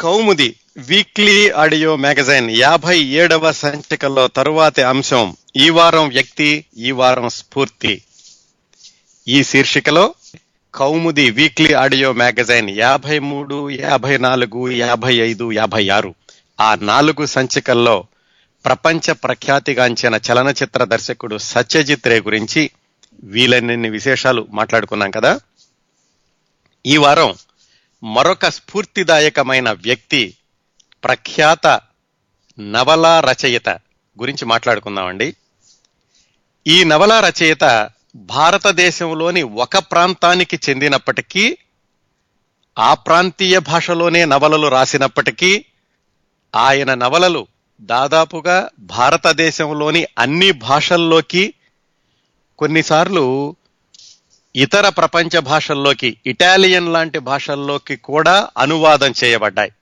కౌముది weekly audio magazine యాభై ఏడవ సంచికలో తరువాతి అంశం ఈ వారం వ్యక్తి ఈ వారం స్ఫూర్తి. ఈ శీర్షికలో కౌముది వీక్లీ ఆడియో మ్యాగజైన్ యాభై మూడు యాభై నాలుగు యాభై ఐదు యాభై ఆరు. ఆ నాలుగు సంచికల్లో ప్రపంచ ప్రఖ్యాతిగాంచిన చలనచిత్ర దర్శకుడు సత్యజిత్ రే గురించి వీలన్నన్ని విశేషాలు మాట్లాడుకున్నాం కదా? ఈ వారం మరొక స్ఫూర్తిదాయకమైన వ్యక్తి ప్రఖ్యాత నవలా రచయిత గురించి మాట్లాడుకుందామండి. ఈ నవలా రచయిత భారతదేశంలోని ఒక ప్రాంతానికి చెందినప్పటికీ ఆ ప్రాంతీయ భాషలోనే నవలలు రాసినప్పటికీ ఆయన నవలలు దాదాపుగా భారతదేశంలోని అన్ని భాషల్లోకి కొన్నిసార్లు ఇతర ప్రపంచ భాషల్లోకి ఇటాలియన్ లాంటి భాషల్లోకి కూడా అనువాదం చేయబడ్డాయి.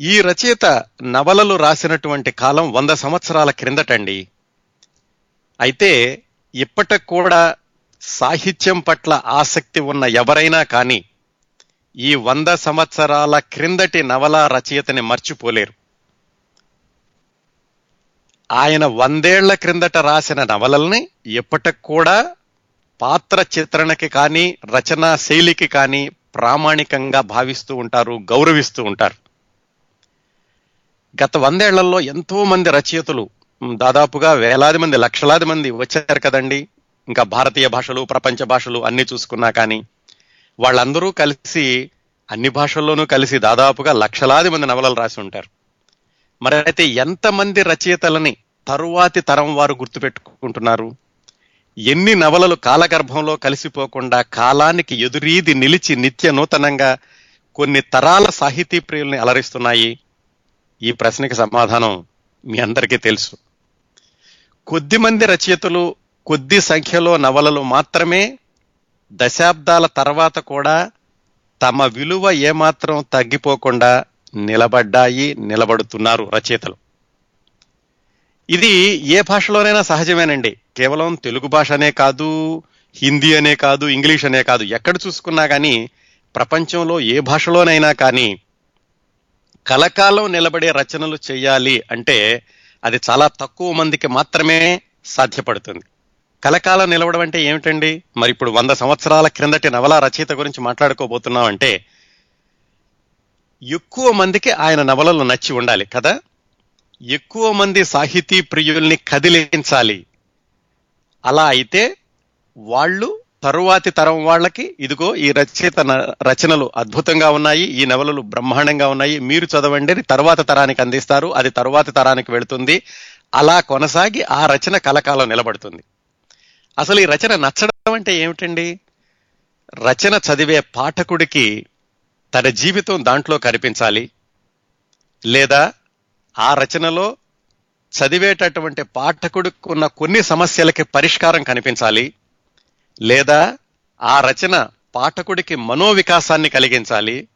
ఈ రచయిత నవలలు రాసినటువంటి కాలం వంద సంవత్సరాల క్రిందటండి. అయితే ఇప్పటికి కూడా సాహిత్యం పట్ల ఆసక్తి ఉన్న ఎవరైనా కానీ ఈ వంద సంవత్సరాల క్రిందటి నవల రచయితని మర్చిపోలేరు. ఆయన వందేళ్ళ క్రిందట రాసిన నవలల్ని ఇప్పటికి కూడా పాత్ర చిత్రణకి కానీ రచనా శైలికి కానీ ప్రామాణికంగా భావిస్తూ ఉంటారు గౌరవిస్తూ ఉంటారు. గత వందేళ్ళలో ఎంతో మంది రచయితలు దాదాపుగా వేలాది మంది లక్షలాది మంది వచ్చారు కదండి. ఇంకా భారతీయ భాషలు ప్రపంచ భాషలు అన్ని చూసుకున్నా కానీ వాళ్ళందరూ కలిసి అన్ని భాషల్లోనూ కలిసి దాదాపుగా లక్షలాది మంది నవలలు రాసి ఉంటారు. మరి అయితే ఎంతమంది రచయితలని తరువాతి తరం వారు గుర్తుపెట్టుకుంటున్నారు? ఎన్ని నవలలు కాలగర్భంలో కలిసిపోకుండా కాలానికి ఎదురీది నిలిచి నిత్య నూతనంగా కొన్ని తరాల సాహితీ ప్రియుల్ని అలరిస్తున్నాయి? ఈ ప్రశ్నకి సమాధానం మీ అందరికీ తెలుసు. కొద్ది మంది రచయితలు కొద్ది సంఖ్యలో నవలలు మాత్రమే దశాబ్దాల తర్వాత కూడా తమ విలువ ఏమాత్రం తగ్గిపోకుండా నిలబడ్డాయి నిలబడుతున్నారు రచయితలు. ఇది ఏ భాషలోనైనా సహజమేనండి. కేవలం తెలుగు భాష అనే కాదు హిందీ అనే కాదు ఇంగ్లీష్ అనే కాదు ఎక్కడ చూసుకున్నా కానీ ప్రపంచంలో ఏ భాషలోనైనా కానీ కలకాలం నిలబడే రచనలు చేయాలి అంటే అది చాలా తక్కువ మందికి మాత్రమే సాధ్యపడుతుంది. కలకాలం నిలవడం అంటే ఏమిటండి? మరి ఇప్పుడు వంద సంవత్సరాల క్రిందటి నవల రచయిత గురించి మాట్లాడుకోబోతున్నాం అంటే ఎక్కువ మందికి ఆయన నవలలు నచ్చి ఉండాలి కదా? ఎక్కువ మంది సాహితీ ప్రియుల్ని కదిలించాలి. అలా అయితే వాళ్ళు తరువాతి తరం వాళ్ళకి ఇదిగో ఈ రచయిత రచనలు అద్భుతంగా ఉన్నాయి ఈ నవలలు బ్రహ్మాండంగా ఉన్నాయి మీరు చదవండి అని తరువాత తరానికి అందిస్తారు అది తరువాతి తరానికి వెళుతుంది. అలా కొనసాగి ఆ రచన కలకాలం నిలబడుతుంది. అసలు ఈ రచన నచ్చడం అంటే ఏమిటండి? రచన చదివే పాఠకుడికి తన జీవితం దాంట్లో కనిపించాలి. లేదా ఆ రచనలో చదివేటటువంటి పాఠకుడికి ఉన్న కొన్ని సమస్యలకి పరిష్కారం కనిపించాలి. లేదా ఆ రచన పాఠకుడికి మనోవికాసాన్ని కలిగించాలి.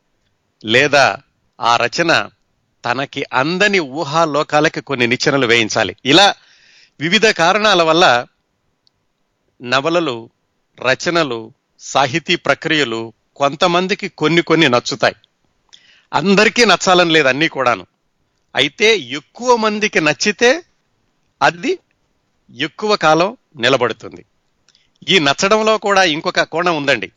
లేదా ఆ రచన తనకి అందని ఊహాలోకాలకి కొన్ని నిచ్చెనలు వేయించాలి. ఇలా వివిధ కారణాల వల్ల నవలలు రచనలు సాహితీ ప్రక్రియలు కొంతమందికి కొన్ని కొన్ని నచ్చుతాయి. అందరికీ నచ్చాలని లేదు అన్నీ కూడాను. అయితే ఎక్కువ మందికి నచ్చితే అది ఎక్కువ కాలం నిలబడుతుంది. ఈ నచ్చడంలో కూడా ఇంకొక కోణం ఉందండి.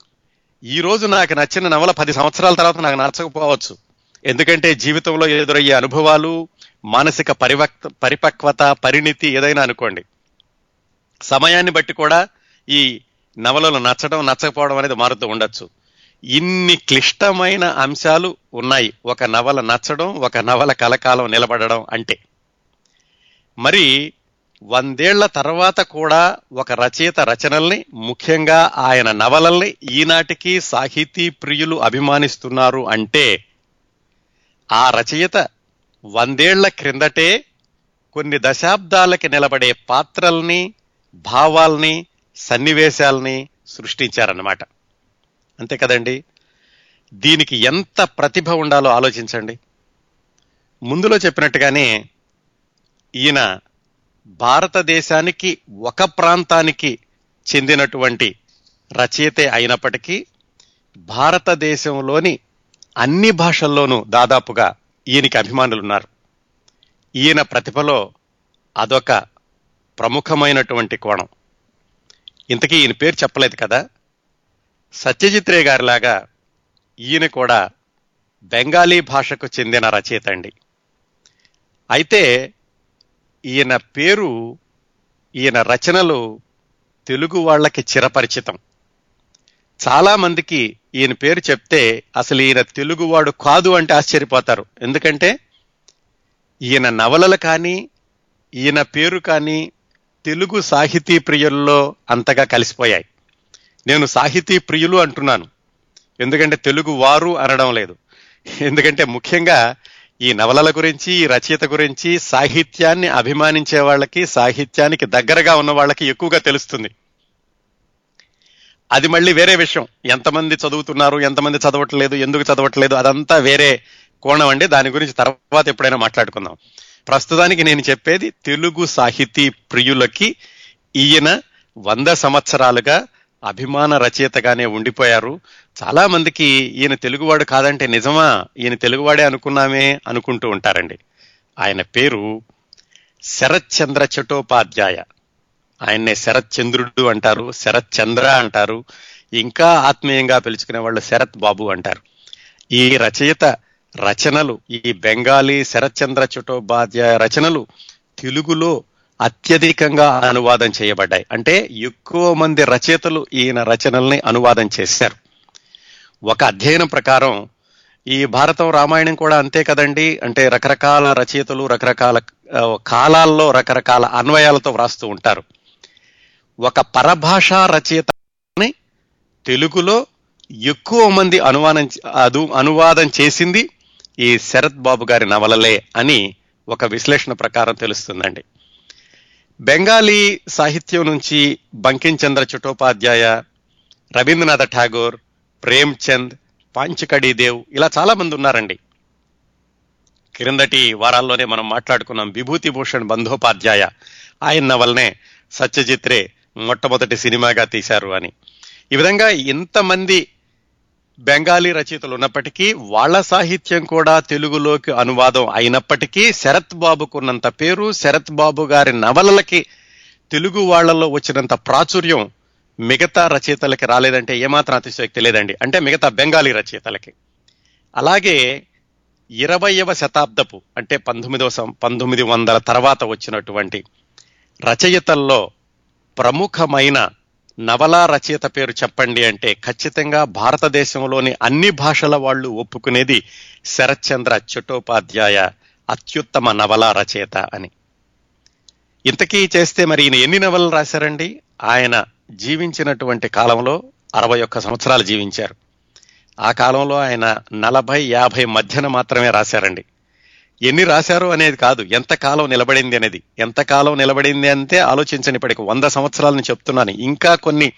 ఈ రోజు నాకు నచ్చిన నవల పది సంవత్సరాల తర్వాత నాకు నచ్చకపోవచ్చు. ఎందుకంటే జీవితంలో ఎదురయ్యే అనుభవాలు మానసిక పరివక్త పరిపక్వత పరిణితి ఏదైనా అనుకోండి. సమయాన్ని బట్టి కూడా ఈ నవలలు నచ్చడం నచ్చకపోవడం అనేది మారుతూ ఉండొచ్చు. ఇన్ని క్లిష్టమైన అంశాలు ఉన్నాయి. ఒక నవల నచ్చడం ఒక నవల కలకాలం నిలబడడం అంటే. మరి వందేళ్ళ తర్వాత కూడా ఒక రచయిత రచనల్ని ముఖ్యంగా ఆయన నవలల్ని ఈనాటికి సాహితీ ప్రియులు అభిమానిస్తున్నారు అంటే ఆ రచయిత వందేళ్ళ క్రిందటే కొన్ని దశాబ్దాలకి నిలబడే పాత్రల్ని భావాల్ని సన్నివేశాల్ని సృష్టించారన్నమాట. అంతే కదండి? దీనికి ఎంత ప్రతిభ ఉండాలో ఆలోచించండి. ముందులో చెప్పినట్టుగానే ఈయన భారతదేశానికి ఒక ప్రాంతానికి చెందినటువంటి రచయితే అయినప్పటికీ భారతదేశంలోని అన్ని భాషల్లోనూ దాదాపుగా ఈయనకి అభిమానులున్నారు. ఈయన ప్రతిభలో అదొక ప్రముఖమైనటువంటి కోణం. ఇంతకీ ఈయన పేరు చెప్పలేదు కదా? సత్యజిత్ రే గారిలాగా ఈయన కూడా బెంగాలీ భాషకు చెందిన రచయిత అండి. అయితే ఈయన పేరు ఈయన రచనలు తెలుగు వాళ్ళకి చిరపరిచితం. చాలా మందికి ఈయన పేరు చెప్తే అసలు ఈయన తెలుగువాడు కాదు అంటే ఆశ్చర్యపోతారు. ఎందుకంటే ఈయన నవలలు కానీ ఈయన పేరు కానీ తెలుగు సాహితీ ప్రియుల్లో అంతగా కలిసిపోయాయి. నేను సాహితీ ప్రియులు అంటున్నాను. ఎందుకంటే తెలుగు వారు అనడం లేదు. ఎందుకంటే ముఖ్యంగా ఈ నవలల గురించి ఈ రచయిత గురించి సాహిత్యాన్ని అభిమానించే వాళ్ళకి సాహిత్యానికి దగ్గరగా ఉన్న వాళ్ళకి ఎక్కువగా తెలుస్తుంది. అది మళ్ళీ వేరే విషయం. ఎంతమంది చదువుతున్నారు ఎంతమంది చదవట్లేదు ఎందుకు చదవట్లేదు అదంతా వేరే కోణం అండి. దాని గురించి తర్వాత ఎప్పుడైనా మాట్లాడుకుందాం. ప్రస్తుతానికి నేను చెప్పేది తెలుగు సాహితీ ప్రియులకి ఈయన వంద సంవత్సరాలుగా అభిమాన రచయితగానే ఉండిపోయారు. చాలా మందికి ఈయన తెలుగువాడు కాదంటే నిజమా? ఈయన తెలుగువాడే అనుకున్నామే అనుకుంటూ ఉంటారండి. ఆయన పేరు శరత్చంద్ర చటోపాధ్యాయ. ఆయన్నే శరత్ చంద్రుడు అంటారు శరత్ చంద్ర అంటారు ఇంకా ఆత్మీయంగా పిలుచుకునే వాళ్ళు శరత్ బాబు అంటారు. ఈ రచయిత రచనలు ఈ బెంగాలీ శరత్చంద్ర చటోపాధ్యాయ రచనలు తెలుగులో అత్యధికంగా అనువాదం చేయబడ్డాయి. అంటే ఎక్కువ మంది రచయితలు ఈయన రచనల్ని అనువాదం చేశారు. ఒక అధ్యయనం ప్రకారం ఈ భారతం రామాయణం కూడా అంతే కదండి. అంటే రకరకాల రచయితలు రకరకాల కాలాల్లో రకరకాల అన్వయాలతో వ్రాస్తూ ఉంటారు. ఒక పరభాషా రచయితని తెలుగులో ఎక్కువ మంది అనువాదం అదు అనువాదం చేసింది ఈ శరత్ బాబు గారి నవలలే అని ఒక విశ్లేషణ ప్రకారం తెలుస్తుందండి. బెంగాలీ సాహిత్యం నుంచి బంకించంద్ర చటోపాధ్యాయ రవీంద్రనాథ ఠాగూర్ ప్రేమ్ చంద్ పాంచకడీదేవ్ ఇలా చాలా మంది ఉన్నారండి. క్రిందటి వారాల్లోనే మనం మాట్లాడుకున్నాం విభూతి భూషణ్ బంధోపాధ్యాయ. ఆయన వల్లనే సత్యజిత్ రే మొట్టమొదటి సినిమాగా తీశారు అని. ఈ విధంగా ఇంతమంది బెంగాలీ రచయితలు ఉన్నప్పటికీ వాళ్ళ సాహిత్యం కూడా తెలుగులోకి అనువాదం అయినప్పటికీ శరత్ బాబుకున్నంత పేరు శరత్ బాబు గారి నవలలకి తెలుగు వాళ్ళలో వచ్చినంత ప్రాచుర్యం మిగతా రచయితలకి రాలేదంటే ఏమాత్రం అతిశయోక్తి లేదండి. అంటే మిగతా బెంగాలీ రచయితలకి. అలాగే ఇరవయవ శతాబ్దపు అంటే పంతొమ్మిదవ పంతొమ్మిది వందల తర్వాత వచ్చినటువంటి రచయితల్లో ప్రముఖమైన నవలా రచయిత పేరు చెప్పండి అంటే ఖచ్చితంగా భారతదేశంలోని అన్ని భాషల వాళ్ళు ఒప్పుకునేది శరత్చంద్ర చట్టోపాధ్యాయ అత్యుత్తమ నవలా రచయిత అని. ఇంతకీ చేస్తే మరి ఈయన ఎన్ని నవలలు రాశారండి? ఆయన జీవించినటువంటి కాలంలో అరవై ఒక్క సంవత్సరాలు జీవించారు. ఆ కాలంలో ఆయన నలభై యాభై మధ్యన మాత్రమే రాశారండి. ఎన్ని రాశారు అనేది కాదు. ఎంత కాలం నిలబడింది అనేది. ఎంత కాలం నిలబడింది అంతే ఆలోచించండి ఇప్పటికి వంద సంవత్సరాలను చెప్తున్నాను. ఇంకా కొన్ని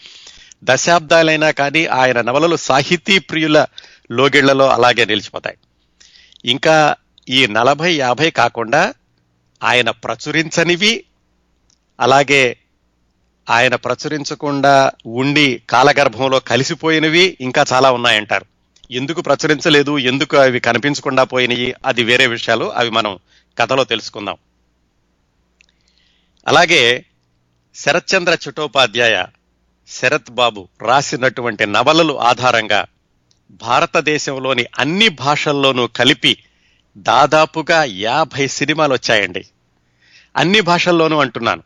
దశాబ్దాలైనా కానీ ఆయన నవలలు సాహితీ ప్రియుల లోగిళ్ళలో అలాగే నిలిచిపోతాయి. ఇంకా ఈ నలభై యాభై కాకుండా ఆయన ప్రచురించనివి అలాగే ఆయన ప్రచురించకుండా ఉండి కాలగర్భంలో కలిసిపోయినవి ఇంకా చాలా ఉన్నాయంటారు. ఎందుకు ప్రచురించలేదు ఎందుకు అవి కనిపించకుండా పోయినాయి అది వేరే విషయాలు అవి మనం కథలో తెలుసుకుందాం. అలాగే శరత్చంద్ర చటోపాధ్యాయ శరత్ బాబు రాసినటువంటి నవలలు ఆధారంగా భారతదేశంలోని అన్ని భాషల్లోనూ కలిపి దాదాపుగా యాభై సినిమాలు వచ్చాయండి. అన్ని భాషల్లోనూ అంటున్నాను.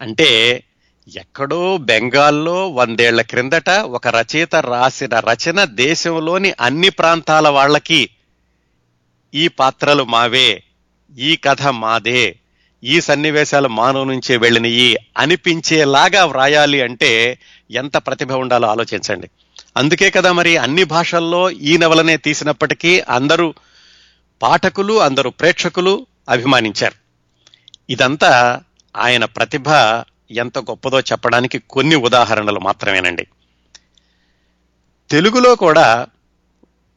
అంటే ఎక్కడో బెంగాల్లో వందేళ్ళ క్రిందట ఒక రచయిత రాసిన రచన దేశంలోని అన్ని ప్రాంతాల వాళ్ళకి ఈ పాత్రలు మావే ఈ కథ మాదే ఈ సన్నివేశాలు మానవ నుంచే వెళ్ళినయి అనిపించేలాగా వ్రాయాలి అంటే ఎంత ప్రతిభ ఉండాలో ఆలోచించండి. అందుకే కదా మరి అన్ని భాషల్లో ఈ నవలనే తీసినప్పటికీ అందరూ పాఠకులు అందరూ ప్రేక్షకులు అభిమానించారు. ఇదంతా ఆయన ప్రతిభ ఎంత గొప్పదో చెప్పడానికి కొన్ని ఉదాహరణలు మాత్రమేనండి. తెలుగులో కూడా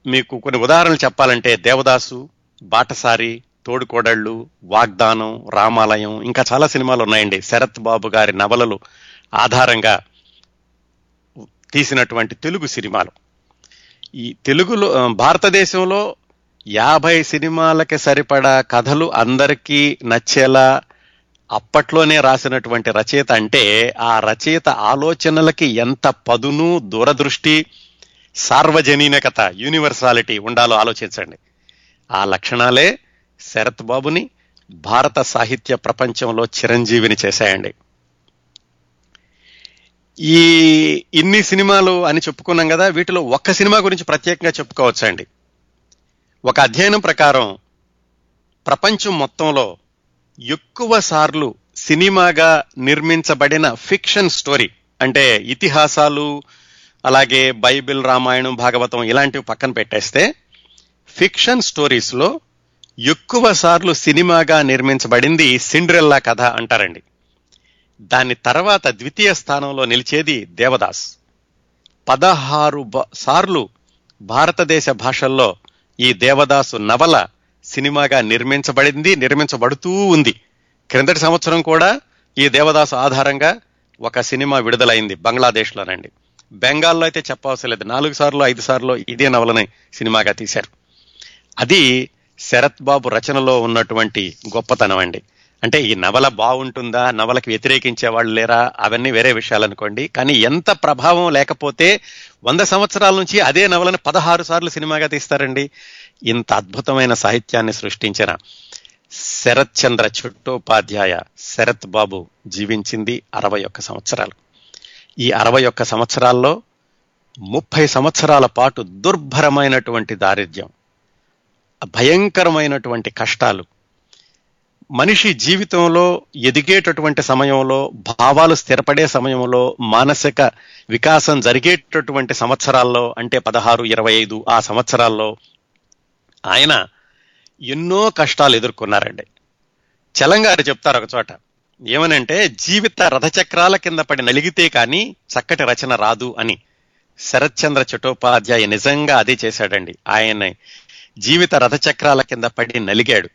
మీకు కొన్ని ఉదాహరణలు చెప్పాలంటే దేవదాసు బాటసారి తోడుకోడళ్ళు వాగ్దానం రామాలయం ఇంకా చాలా సినిమాలు ఉన్నాయండి. శరత్ బాబు గారి నవలలు ఆధారంగా తీసినటువంటి తెలుగు సినిమాలు. ఈ తెలుగులో భారతదేశంలో యాభై సినిమాలకి సరిపడా కథలు అందరికీ నచ్చేలా అప్పట్లోనే రాసినటువంటి రచయిత అంటే ఆ రచయిత ఆలోచనలకి ఎంత పదును దూరదృష్టి సార్వజనీనకత యూనివర్సాలిటీ ఉండాలో ఆలోచించండి. ఆ లక్షణాలే శరత్ బాబుని భారత సాహిత్య ప్రపంచంలో చిరంజీవిని చేశాయండి. ఈ ఇన్ని సినిమాలు అని చెప్పుకున్నాం కదా వీటిలో ఒక్క సినిమా గురించి ప్రత్యేకంగా చెప్పుకోవచ్చండి. ఒక అధ్యయనం ప్రకారం ప్రపంచం మొత్తంలో ఎక్కువ సార్లు సినిమాగా నిర్మించబడిన ఫిక్షన్ స్టోరీ అంటే ఇతిహాసాలు అలాగే బైబిల్ రామాయణం భాగవతం ఇలాంటివి పక్కన పెట్టేస్తే ఫిక్షన్ స్టోరీస్లో ఎక్కువ సార్లు సినిమాగా నిర్మించబడింది సిండ్రెల్లా కథ అంటారండి. దాని తర్వాత ద్వితీయ స్థానంలో నిలిచేది దేవదాస్. పదహారు బ- సార్లు భారతదేశ భాషల్లో ఈ దేవదాసు నవల సినిమాగా నిర్మించబడింది నిర్మించబడుతూ ఉంది. క్రిందటి సంవత్సరం కూడా ఈ దేవదాసు ఆధారంగా ఒక సినిమా విడుదలైంది బంగ్లాదేశ్లోనండి బెంగాల్లో అయితే చెప్పవలసిన లేదు. నాలుగు సార్లు ఐదు సార్లు ఇదే నవలని సినిమాగా తీశారు. అది శరత్ బాబు రచనలో ఉన్నటువంటి గొప్పతనం అండి. అంటే ఈ నవల బాగుంటుందా నవలకు వ్యతిరేకించే వాళ్ళు లేరా అవన్నీ వేరే విషయాలు అనుకోండి. కానీ ఎంత ప్రభావం లేకపోతే వంద సంవత్సరాల నుంచి అదే నవలను పదహారు సార్లు సినిమాగా తీస్తారండి. ఇంత అద్భుతమైన సాహిత్యాన్ని సృష్టించిన శరత్ చంద్ర చుట్టోపాధ్యాయ శరత్ బాబు జీవించింది అరవై ఒక్క సంవత్సరాలు. ఈ అరవై ఒక్క సంవత్సరాల్లో ముప్పై సంవత్సరాల పాటు దుర్భరమైనటువంటి దారిద్ర్యం భయంకరమైనటువంటి కష్టాలు మనిషి జీవితంలో ఎదిగేటటువంటి సమయంలో భావాలు స్థిరపడే సమయంలో మానసిక వికాసం జరిగేటటువంటి సంవత్సరాల్లో అంటే పదహారు ఇరవై ఐదు ఆ సంవత్సరాల్లో ఆయన ఎన్నో కష్టాలు ఎదుర్కొన్నారండి. చలంగారు చెప్తారు ఒక చోట ఏమనంటే జీవిత రథచక్రాల కింద పడి నలిగితే కానీ చక్కటి రచన రాదు అని శరత్చంద్ర చటోపాధ్యాయ నిజంగా అదే చేశాడండి. ఆయన జీవిత రథచక్రాల కింద పడి నలిగాడు.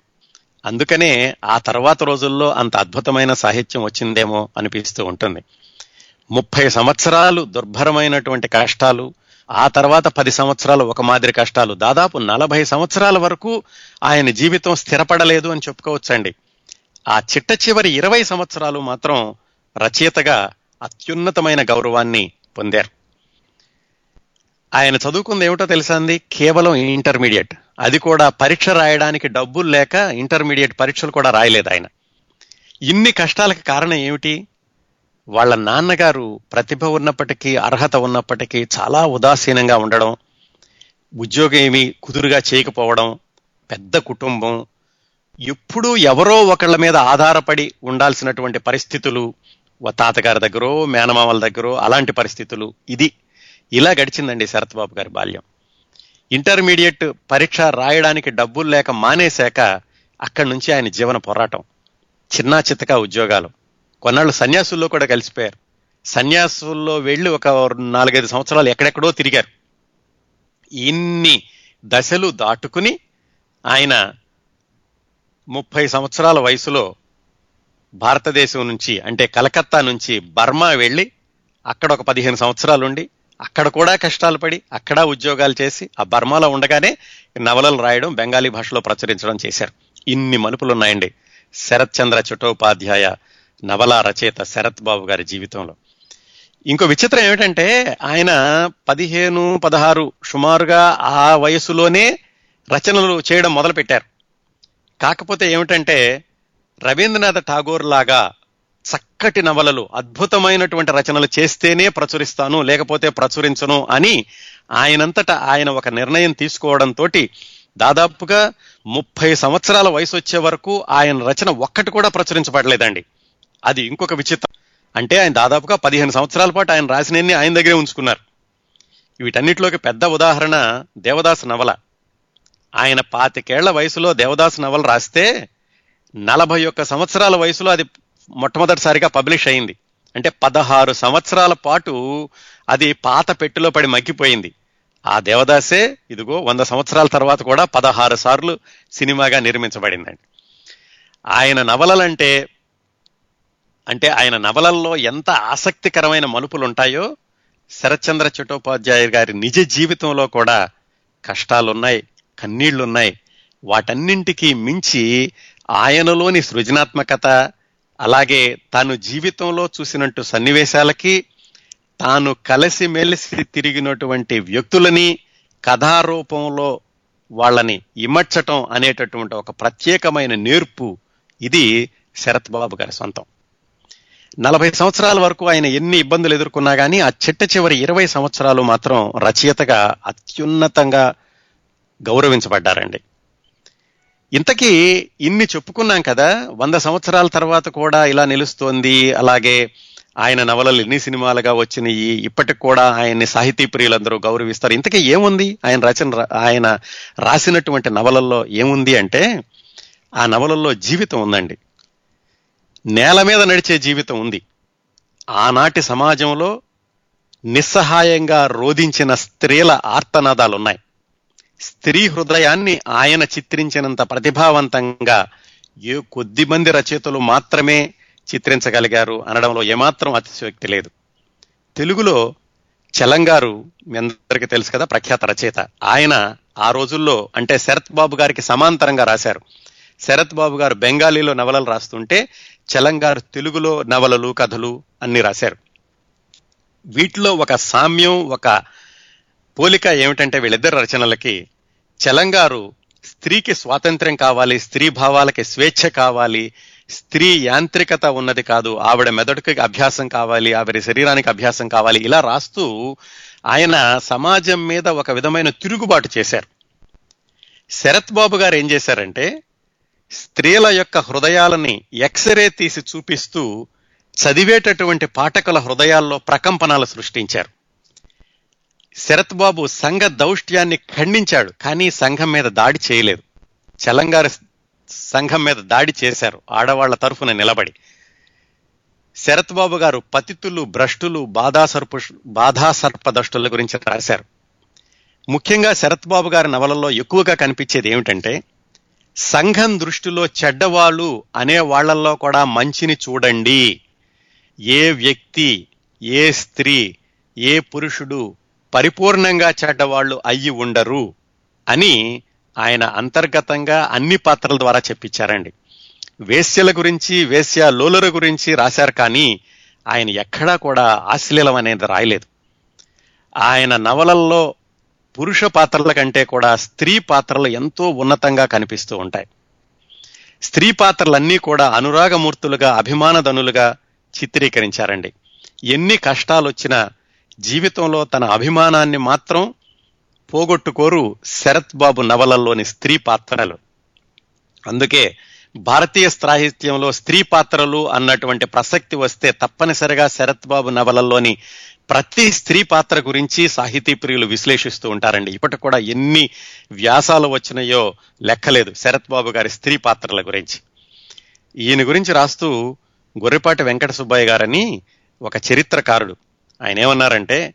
అందుకనే ఆ తర్వాత రోజుల్లో అంత అద్భుతమైన సాహిత్యం వచ్చిందేమో అనిపిస్తూ ఉంటుంది. ముప్పై సంవత్సరాలు దుర్భరమైనటువంటి కష్టాలు ఆ తర్వాత పది సంవత్సరాలు ఒక మాదిరి కష్టాలు. దాదాపు నలభై సంవత్సరాల వరకు ఆయన జీవితం స్థిరపడలేదు అని చెప్పుకోవచ్చండి. ఆ చిట్ట చివరి ఇరవై సంవత్సరాలు మాత్రం రచయితగా అత్యున్నతమైన గౌరవాన్ని పొందారు. ఆయన చదువుకుంది ఏమిటో తెలుసా అంది కేవలం ఇంటర్మీడియట్. అది కూడా పరీక్ష రాయడానికి డబ్బులు లేక ఇంటర్మీడియట్ పరీక్షలు కూడా రాయలేదు ఆయన. ఇన్ని కష్టాలకు కారణం ఏమిటి? వాళ్ళ నాన్నగారు ప్రతిభ ఉన్నప్పటికీ అర్హత ఉన్నప్పటికీ చాలా ఉదాసీనంగా ఉండడం ఉద్యోగం ఏమీ కుదురుగా చేయకపోవడం పెద్ద కుటుంబం ఎప్పుడూ ఎవరో ఒకళ్ళ మీద ఆధారపడి ఉండాల్సినటువంటి పరిస్థితులు తాతగారి దగ్గరో మేనమామల దగ్గరో అలాంటి పరిస్థితులు. ఇది ఇలా గడిచిందండి శరత్బాబు గారి బాల్యం. ఇంటర్మీడియట్ పరీక్ష రాయడానికి డబ్బులు లేక మానేశాక అక్కడి నుంచి ఆయన జీవన పోరాటం. చిన్నా చిత్తగా ఉద్యోగాలు. కొన్నాళ్ళు సన్యాసుల్లో కూడా కలిసిపోయారు. సన్యాసుల్లో వెళ్ళి ఒక నాలుగైదు సంవత్సరాలు ఎక్కడెక్కడో తిరిగారు. ఇన్ని దశలు దాటుకుని ఆయన ముప్పై సంవత్సరాల వయసులో భారతదేశం నుంచి అంటే కలకత్తా నుంచి బర్మా వెళ్ళి అక్కడ ఒక పదిహేను సంవత్సరాలుండి అక్కడ కూడా కష్టాలు పడి అక్కడ ఉద్యోగాలు చేసి ఆ బర్మాలో ఉండగానే నవలలు రాయడం బెంగాలీ భాషలో ప్రచురించడం చేశారు. ఇన్ని మలుపులు ఉన్నాయండి శరత్చంద్ర చటోపాధ్యాయ నవల రచయిత శరత్ బాబు గారి జీవితంలో. ఇంకో విచిత్రం ఏమిటంటే ఆయన పదిహేను పదహారు సుమారుగా ఆ వయసులోనే రచనలు చేయడం మొదలుపెట్టారు. కాకపోతే ఏమిటంటే రవీంద్రనాథ్ ఠాగూర్ లాగా చక్కటి నవలలు అద్భుతమైనటువంటి రచనలు చేస్తేనే ప్రచురిస్తాను లేకపోతే ప్రచురించను అని ఆయనంతటా ఆయన ఒక నిర్ణయం తీసుకోవడంతో దాదాపుగా ముప్పై సంవత్సరాల వయసు వచ్చే వరకు ఆయన రచన ఒక్కటి కూడా ప్రచురించబడలేదండి. అది ఇంకొక విచిత్రం. అంటే ఆయన దాదాపుగా పదిహేను సంవత్సరాల పాటు ఆయన రాసినన్ని ఆయన దగ్గరే ఉంచుకున్నారు. వీటన్నిటిలోకి పెద్ద ఉదాహరణ దేవదాస్ నవల. ఆయన పాతికేళ్ళ వయసులో దేవదాస్ నవల రాస్తే నలభై ఒక్క సంవత్సరాల వయసులో అది మొట్టమొదటిసారిగా పబ్లిష్ అయింది. అంటే పదహారు సంవత్సరాల పాటు అది పాత పెట్టెలో పడి మగ్గిపోయింది. ఆ దేవదాసే ఇదిగో వంద సంవత్సరాల తర్వాత కూడా పదహారు సార్లు సినిమాగా నిర్మించబడిందండి. ఆయన నవలలంటే అంటే ఆయన నవలల్లో ఎంత ఆసక్తికరమైన మలుపులు ఉంటాయో శరత్చంద్ర చట్టోపాధ్యాయ గారి నిజ జీవితంలో కూడా కష్టాలున్నాయి కన్నీళ్ళున్నాయి. వాటన్నింటికీ మించి ఆయనలోని సృజనాత్మకత అలాగే తాను జీవితంలో చూసినట్టు సన్నివేశాలకి తాను కలిసి మెలిసి తిరిగినటువంటి వ్యక్తులని కథారూపంలో వాళ్ళని ఇమడ్చటం అనేటటువంటి ఒక ప్రత్యేకమైన నేర్పు ఇది శరత్ బాబు గారి సొంతం. నలభై సంవత్సరాల వరకు ఆయన ఎన్ని ఇబ్బందులు ఎదుర్కొన్నా కానీ ఆ చిట్ట చివరి ఇరవై సంవత్సరాలు మాత్రం రచయితగా అత్యున్నతంగా గౌరవించబడ్డారండి. ఇంతకీ ఇన్ని చెప్పుకున్నాం కదా వంద సంవత్సరాల తర్వాత కూడా ఇలా నిలుస్తోంది అలాగే ఆయన నవలలు ఎన్ని సినిమాలుగా వచ్చినాయి ఇప్పటికి కూడా ఆయన్ని సాహితీ ప్రియులందరూ గౌరవిస్తారు. ఇంతకీ ఏముంది? ఆయన రచన ఆయన రాసినటువంటి నవలల్లో ఏముంది అంటే ఆ నవలల్లో జీవితం ఉందండి. నేల మీద నడిచే జీవితం ఉంది. ఆనాటి సమాజంలో నిస్సహాయంగా రోధించిన స్త్రీల ఆర్తనాదాలున్నాయి. స్త్రీ హృదయాన్ని ఆయన చిత్రించినంత ప్రతిభావంతంగా ఏ కొద్ది మంది రచయితలు మాత్రమే చిత్రించగలిగారు అనడంలో ఏమాత్రం అతిశయోక్తి లేదు. తెలుగులో చలంగారు మీ అందరికీ తెలుసు కదా ప్రఖ్యాత రచయిత. ఆయన ఆ రోజుల్లో అంటే శరత్ బాబు గారికి సమాంతరంగా రాశారు. శరత్ బాబు గారు బెంగాలీలో నవలలు రాస్తుంటే చలంగారు తెలుగులో నవలలు కథలు అన్ని రాశారు. వీటిలో ఒక సామ్యం ఒక పోలిక ఏమిటంటే వీళ్ళిద్దరు రచనలకి చలంగారు స్త్రీకి స్వాతంత్ర్యం కావాలి స్త్రీ భావాలకి స్వేచ్ఛ కావాలి స్త్రీ యాంత్రికత ఉన్నది కాదు ఆవిడ మెదడుకి అభ్యాసం కావాలి ఆవిడ శరీరానికి అభ్యాసం కావాలి ఇలా రాస్తూ ఆయన సమాజం మీద ఒక విధమైన తిరుగుబాటు చేశారు. శరత్ బాబు గారు ఏం చేశారంటే స్త్రీల యొక్క హృదయాలని ఎక్స్రే తీసి చూపిస్తూ చదివేటటువంటి పాఠకుల హృదయాల్లో ప్రకంపనలు సృష్టించారు. శరత్ బాబు సంఘ దౌష్ట్యాన్ని ఖండించాడు కానీ సంఘం మీద దాడి చేయలేదు. చలంగారు సంఘం మీద దాడి చేశారు ఆడవాళ్ళ తరఫున నిలబడి. శరత్ బాబు గారు పతితులు భ్రష్టులు బాధాసర్పు బాధాసర్పదష్టుల గురించి రాశారు. ముఖ్యంగా శరత్ బాబు గారి నవలలో ఎక్కువగా కనిపించేది ఏమిటంటే సంఘం దృష్టిలో చెడ్డవాళ్ళు అనే వాళ్ళల్లో కూడా మంచిని చూడండి. ఏ వ్యక్తి ఏ స్త్రీ ఏ పురుషుడు పరిపూర్ణంగా చెడ్డవాళ్ళు అయ్యి ఉండరు అని ఆయన అంతర్గతంగా అన్ని పాత్రల ద్వారా చెప్పించారండి. వేశ్యల గురించి వేశ్య లోలుల గురించి రాశారు కానీ ఆయన ఎక్కడా కూడా ఆశ్లీలం అనేది రాయలేదు. ఆయన నవలల్లో పురుష పాత్రల కంటే కూడా స్త్రీ పాత్రలు ఎంతో ఉన్నతంగా కనిపిస్తూ ఉంటాయి. స్త్రీ పాత్రలన్నీ కూడా అనురాగమూర్తులుగా అభిమానధనులుగా చిత్రీకరించారండి. ఎన్ని కష్టాలు వచ్చినా జీవితంలో తన అభిమానాన్ని మాత్రం పోగొట్టుకోరు శరత్ బాబు నవలల్లోని స్త్రీ పాత్రలు. అందుకే భారతీయ సాహిత్యంలో స్త్రీ పాత్రలు అన్నటువంటి ప్రసక్తి వస్తే తప్పనిసరిగా శరత్ బాబు నవలల్లోని ప్రతి స్త్రీ పాత్ర గురించి సాహితీ ప్రియులు విశ్లేషిస్తూ ఉంటారండి. ఇప్పటికి కూడా ఎన్ని వ్యాసాలు వచ్చినాయో లెక్కలేదు శరత్ బాబు గారి స్త్రీ పాత్రల గురించి. ఈయన గురించి రాస్తూ గొర్రెపాటి వెంకట సుబ్బయ్య గారని ఒక చరిత్రకారుడు. ఆయన ఏమన్నారంటే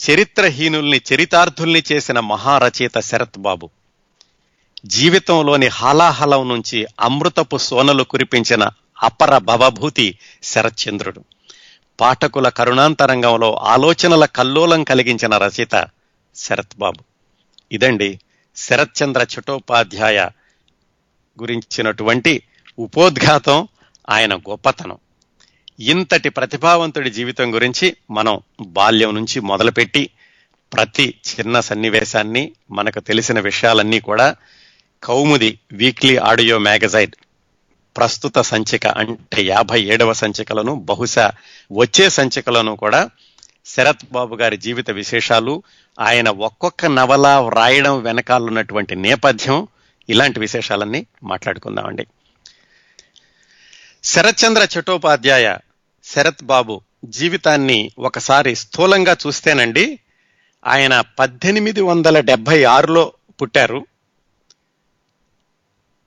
చరిత్రహీనుల్ని చరితార్థుల్ని చేసిన మహారచయిత శరత్ బాబు జీవితంలోని హలాహలం నుంచి అమృతపు సోనలు కురిపించిన అపర భవభూతి శరత్చంద్రుడు. పాఠకుల కరుణాంతరంగంలో ఆలోచనల కల్లోలం కలిగించిన రచయిత శరత్ బాబు. ఇదండి శరత్చంద్ర చటోపాధ్యాయ గురించినటువంటి ఉపోద్ఘాతం ఆయన గొప్పతనం. ఇంతటి ప్రతిభావంతుడి జీవితం గురించి మనం బాల్యం నుంచి మొదలుపెట్టి ప్రతి చిన్న సన్నివేశాన్ని మనకు తెలిసిన విషయాలన్నీ కూడా కౌముది వీక్లీ ఆడియో మ్యాగజైన్ ప్రస్తుత సంచిక అంటే యాభై ఏడవ సంచికలను బహుశా వచ్చే సంచికలను కూడా శరత్ బాబు గారి జీవిత విశేషాలు ఆయన ఒక్కొక్క నవల వ్రాయడం వెనకాలన్నటువంటి నేపథ్యం ఇలాంటి విశేషాలన్నీ మాట్లాడుకుందామండి. శరత్చంద్ర చటోపాధ్యాయ శరత్ బాబు జీవితాన్ని ఒకసారి స్థూలంగా చూస్తేనండి ఆయన పద్దెనిమిది వందల డెబ్బై ఆరులో పుట్టారు.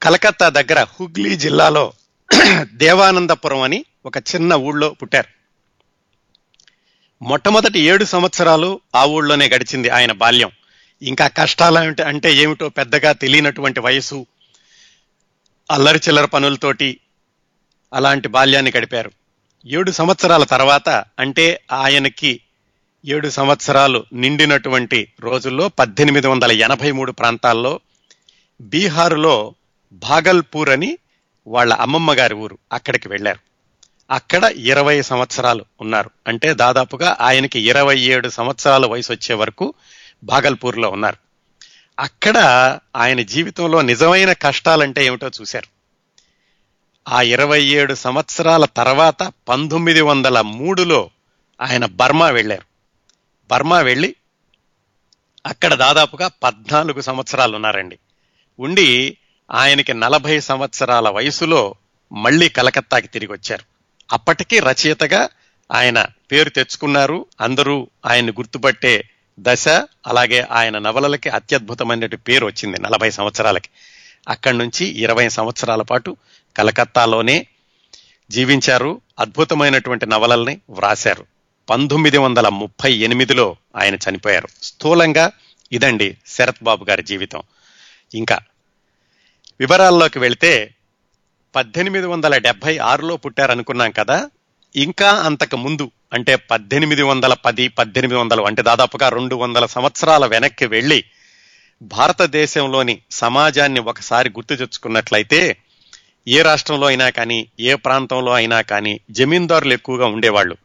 కలకత్తా దగ్గర హుగ్లీ జిల్లాలో దేవానందపురం అని ఒక చిన్న ఊళ్ళో పుట్టారు. మొట్టమొదటి ఏడు సంవత్సరాలు ఆ ఊళ్ళోనే గడిచింది ఆయన బాల్యం. ఇంకా కష్టాలు అంటే ఏమిటో పెద్దగా తెలియనటువంటి వయసు అల్లరి చిల్లర పనులతోటి అలాంటి బాల్యాన్ని గడిపారు. ఏడు సంవత్సరాల తర్వాత అంటే ఆయనకి ఏడు సంవత్సరాలు నిండినటువంటి రోజుల్లో పద్దెనిమిది వందల ఎనభై మూడు ప్రాంతాల్లో బీహారులో భాగల్పూర్ అని వాళ్ళ అమ్మమ్మ గారి ఊరు అక్కడికి వెళ్ళారు. అక్కడ ఇరవై సంవత్సరాలు ఉన్నారు. అంటే దాదాపుగా ఆయనకి ఇరవై ఏడు సంవత్సరాల వయసు వచ్చే వరకు భాగల్పూర్లో ఉన్నారు. అక్కడ ఆయన జీవితంలో నిజమైన కష్టాలంటే ఏమిటో చూశారు. ఆ ఇరవై ఏడు సంవత్సరాల తర్వాత పంతొమ్మిది వందల మూడులో ఆయన బర్మా వెళ్ళారు. బర్మా వెళ్ళి అక్కడ దాదాపుగా పద్నాలుగు సంవత్సరాలు ఉన్నారండి. ఉండి ఆయనకి నలభై సంవత్సరాల వయసులో మళ్ళీ కలకత్తాకి తిరిగి వచ్చారు అప్పటికీ రచయితగా ఆయన పేరు తెచ్చుకున్నారు. అందరూ ఆయన్ని గుర్తుపట్టే దశ అలాగే ఆయన నవలలకి అత్యద్భుతమైనటువంటి పేరు వచ్చింది నలభై సంవత్సరాలకి. అక్కడి నుంచి ఇరవై సంవత్సరాల పాటు కలకత్తాలోనే జీవించారు. అద్భుతమైనటువంటి నవలల్ని వ్రాశారు. పంతొమ్మిది వందల ముప్పై ఎనిమిదిలో ఆయన చనిపోయారు. స్థూలంగా ఇదండి శరత్ బాబు గారి జీవితం. ఇంకా వివరాల్లోకి వెళితే పద్దెనిమిది వందల డెబ్బై ఆరులో పుట్టారనుకున్నాం కదా. ఇంకా అంతకు ముందు అంటే పద్దెనిమిది వందల పది పద్దెనిమిది వందలు అంటే దాదాపుగా రెండు వందల సంవత్సరాల వెనక్కి వెళ్ళి భారతదేశంలోని సమాజాన్ని ఒకసారి గుర్తు తెచ్చుకున్నట్లయితే ఏ రాష్ట్రంలో అయినా కానీ ఏ ప్రాంతంలో అయినా కానీ జమీందారులు ఎక్కువగా ఉండేవాళ్ళు.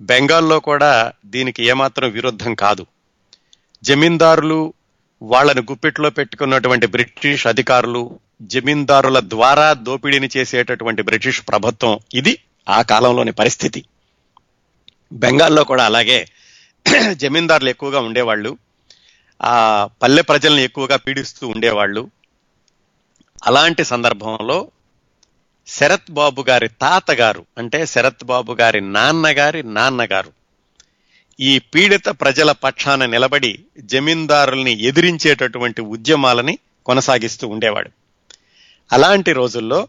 బెంగాల్లో కూడా దీనికి ఏమాత్రం విరుద్ధం కాదు. జమీందారులు వాళ్ళను గుప్పిట్లో పెట్టుకున్నటువంటి బ్రిటిష్ అధికారులు జమీందారుల ద్వారా దోపిడీని చేసేటటువంటి బ్రిటిష్ ప్రభుత్వం ఇది ఆ కాలంలోని పరిస్థితి. బెంగాల్లో కూడా అలాగే జమీందారులు ఎక్కువగా ఉండేవాళ్ళు. ఆ పల్లె ప్రజల్ని ఎక్కువగా పీడిస్తూ ఉండేవాళ్ళు. అలాంటి సందర్భంలో శరత్ బాబు గారి తాతగారు అంటే శరత్ బాబు గారి నాన్నగారి నాన్నగారు ఈ పీడిత ప్రజల పక్షాన నిలబడి జమీందారుల్ని ఎదిరించేటటువంటి ఉద్యమాలని కొనసాగిస్తూ ఉండేవాడు. అలాంటి రోజుల్లో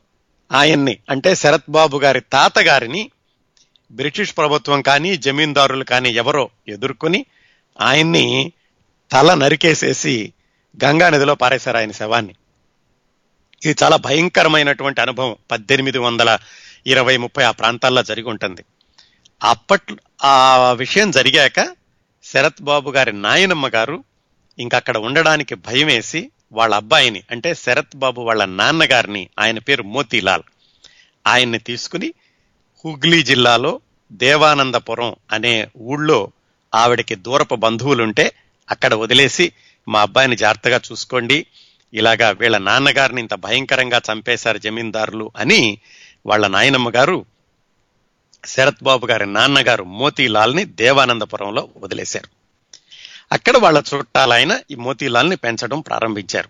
ఆయన్ని అంటే శరత్ బాబు గారి తాతగారిని బ్రిటిష్ ప్రభుత్వం కానీ జమీందారులు కానీ ఎవరో ఎదుర్కొని ఆయన్ని తల నరికేసేసి గంగా నదిలో పారేశారు ఆయన శవాన్ని. ఇది చాలా భయంకరమైనటువంటి అనుభవం. పద్దెనిమిది వందల ఇరవై ముప్పై ఆ ప్రాంతాల్లో జరిగి ఉంటుంది. అప్పట్లో ఆ విషయం జరిగాక శరత్ బాబు గారి నాయనమ్మ గారు ఇంకక్కడ ఉండడానికి భయం వేసి వాళ్ళ అబ్బాయిని అంటే శరత్ బాబు వాళ్ళ నాన్నగారిని ఆయన పేరు మోతీలాల్ ఆయన్ని తీసుకుని హుగ్లీ జిల్లాలో దేవానందపురం అనే ఊళ్ళో ఆవిడకి దూరపు బంధువులుంటే అక్కడ వదిలేసి మా అబ్బాయిని జాగ్రత్తగా చూసుకోండి ఇలాగా వీళ్ళ నాన్నగారిని ఇంత భయంకరంగా చంపేశారు జమీందారులు అని వాళ్ళ నాయనమ్మ గారు శరత్ బాబు గారి నాన్నగారు మోతీలాల్ని దేవానందపురంలో వదిలేశారు. అక్కడ వాళ్ళ చుట్టాలైన ఈ మోతీలాల్ని పెంచడం ప్రారంభించారు.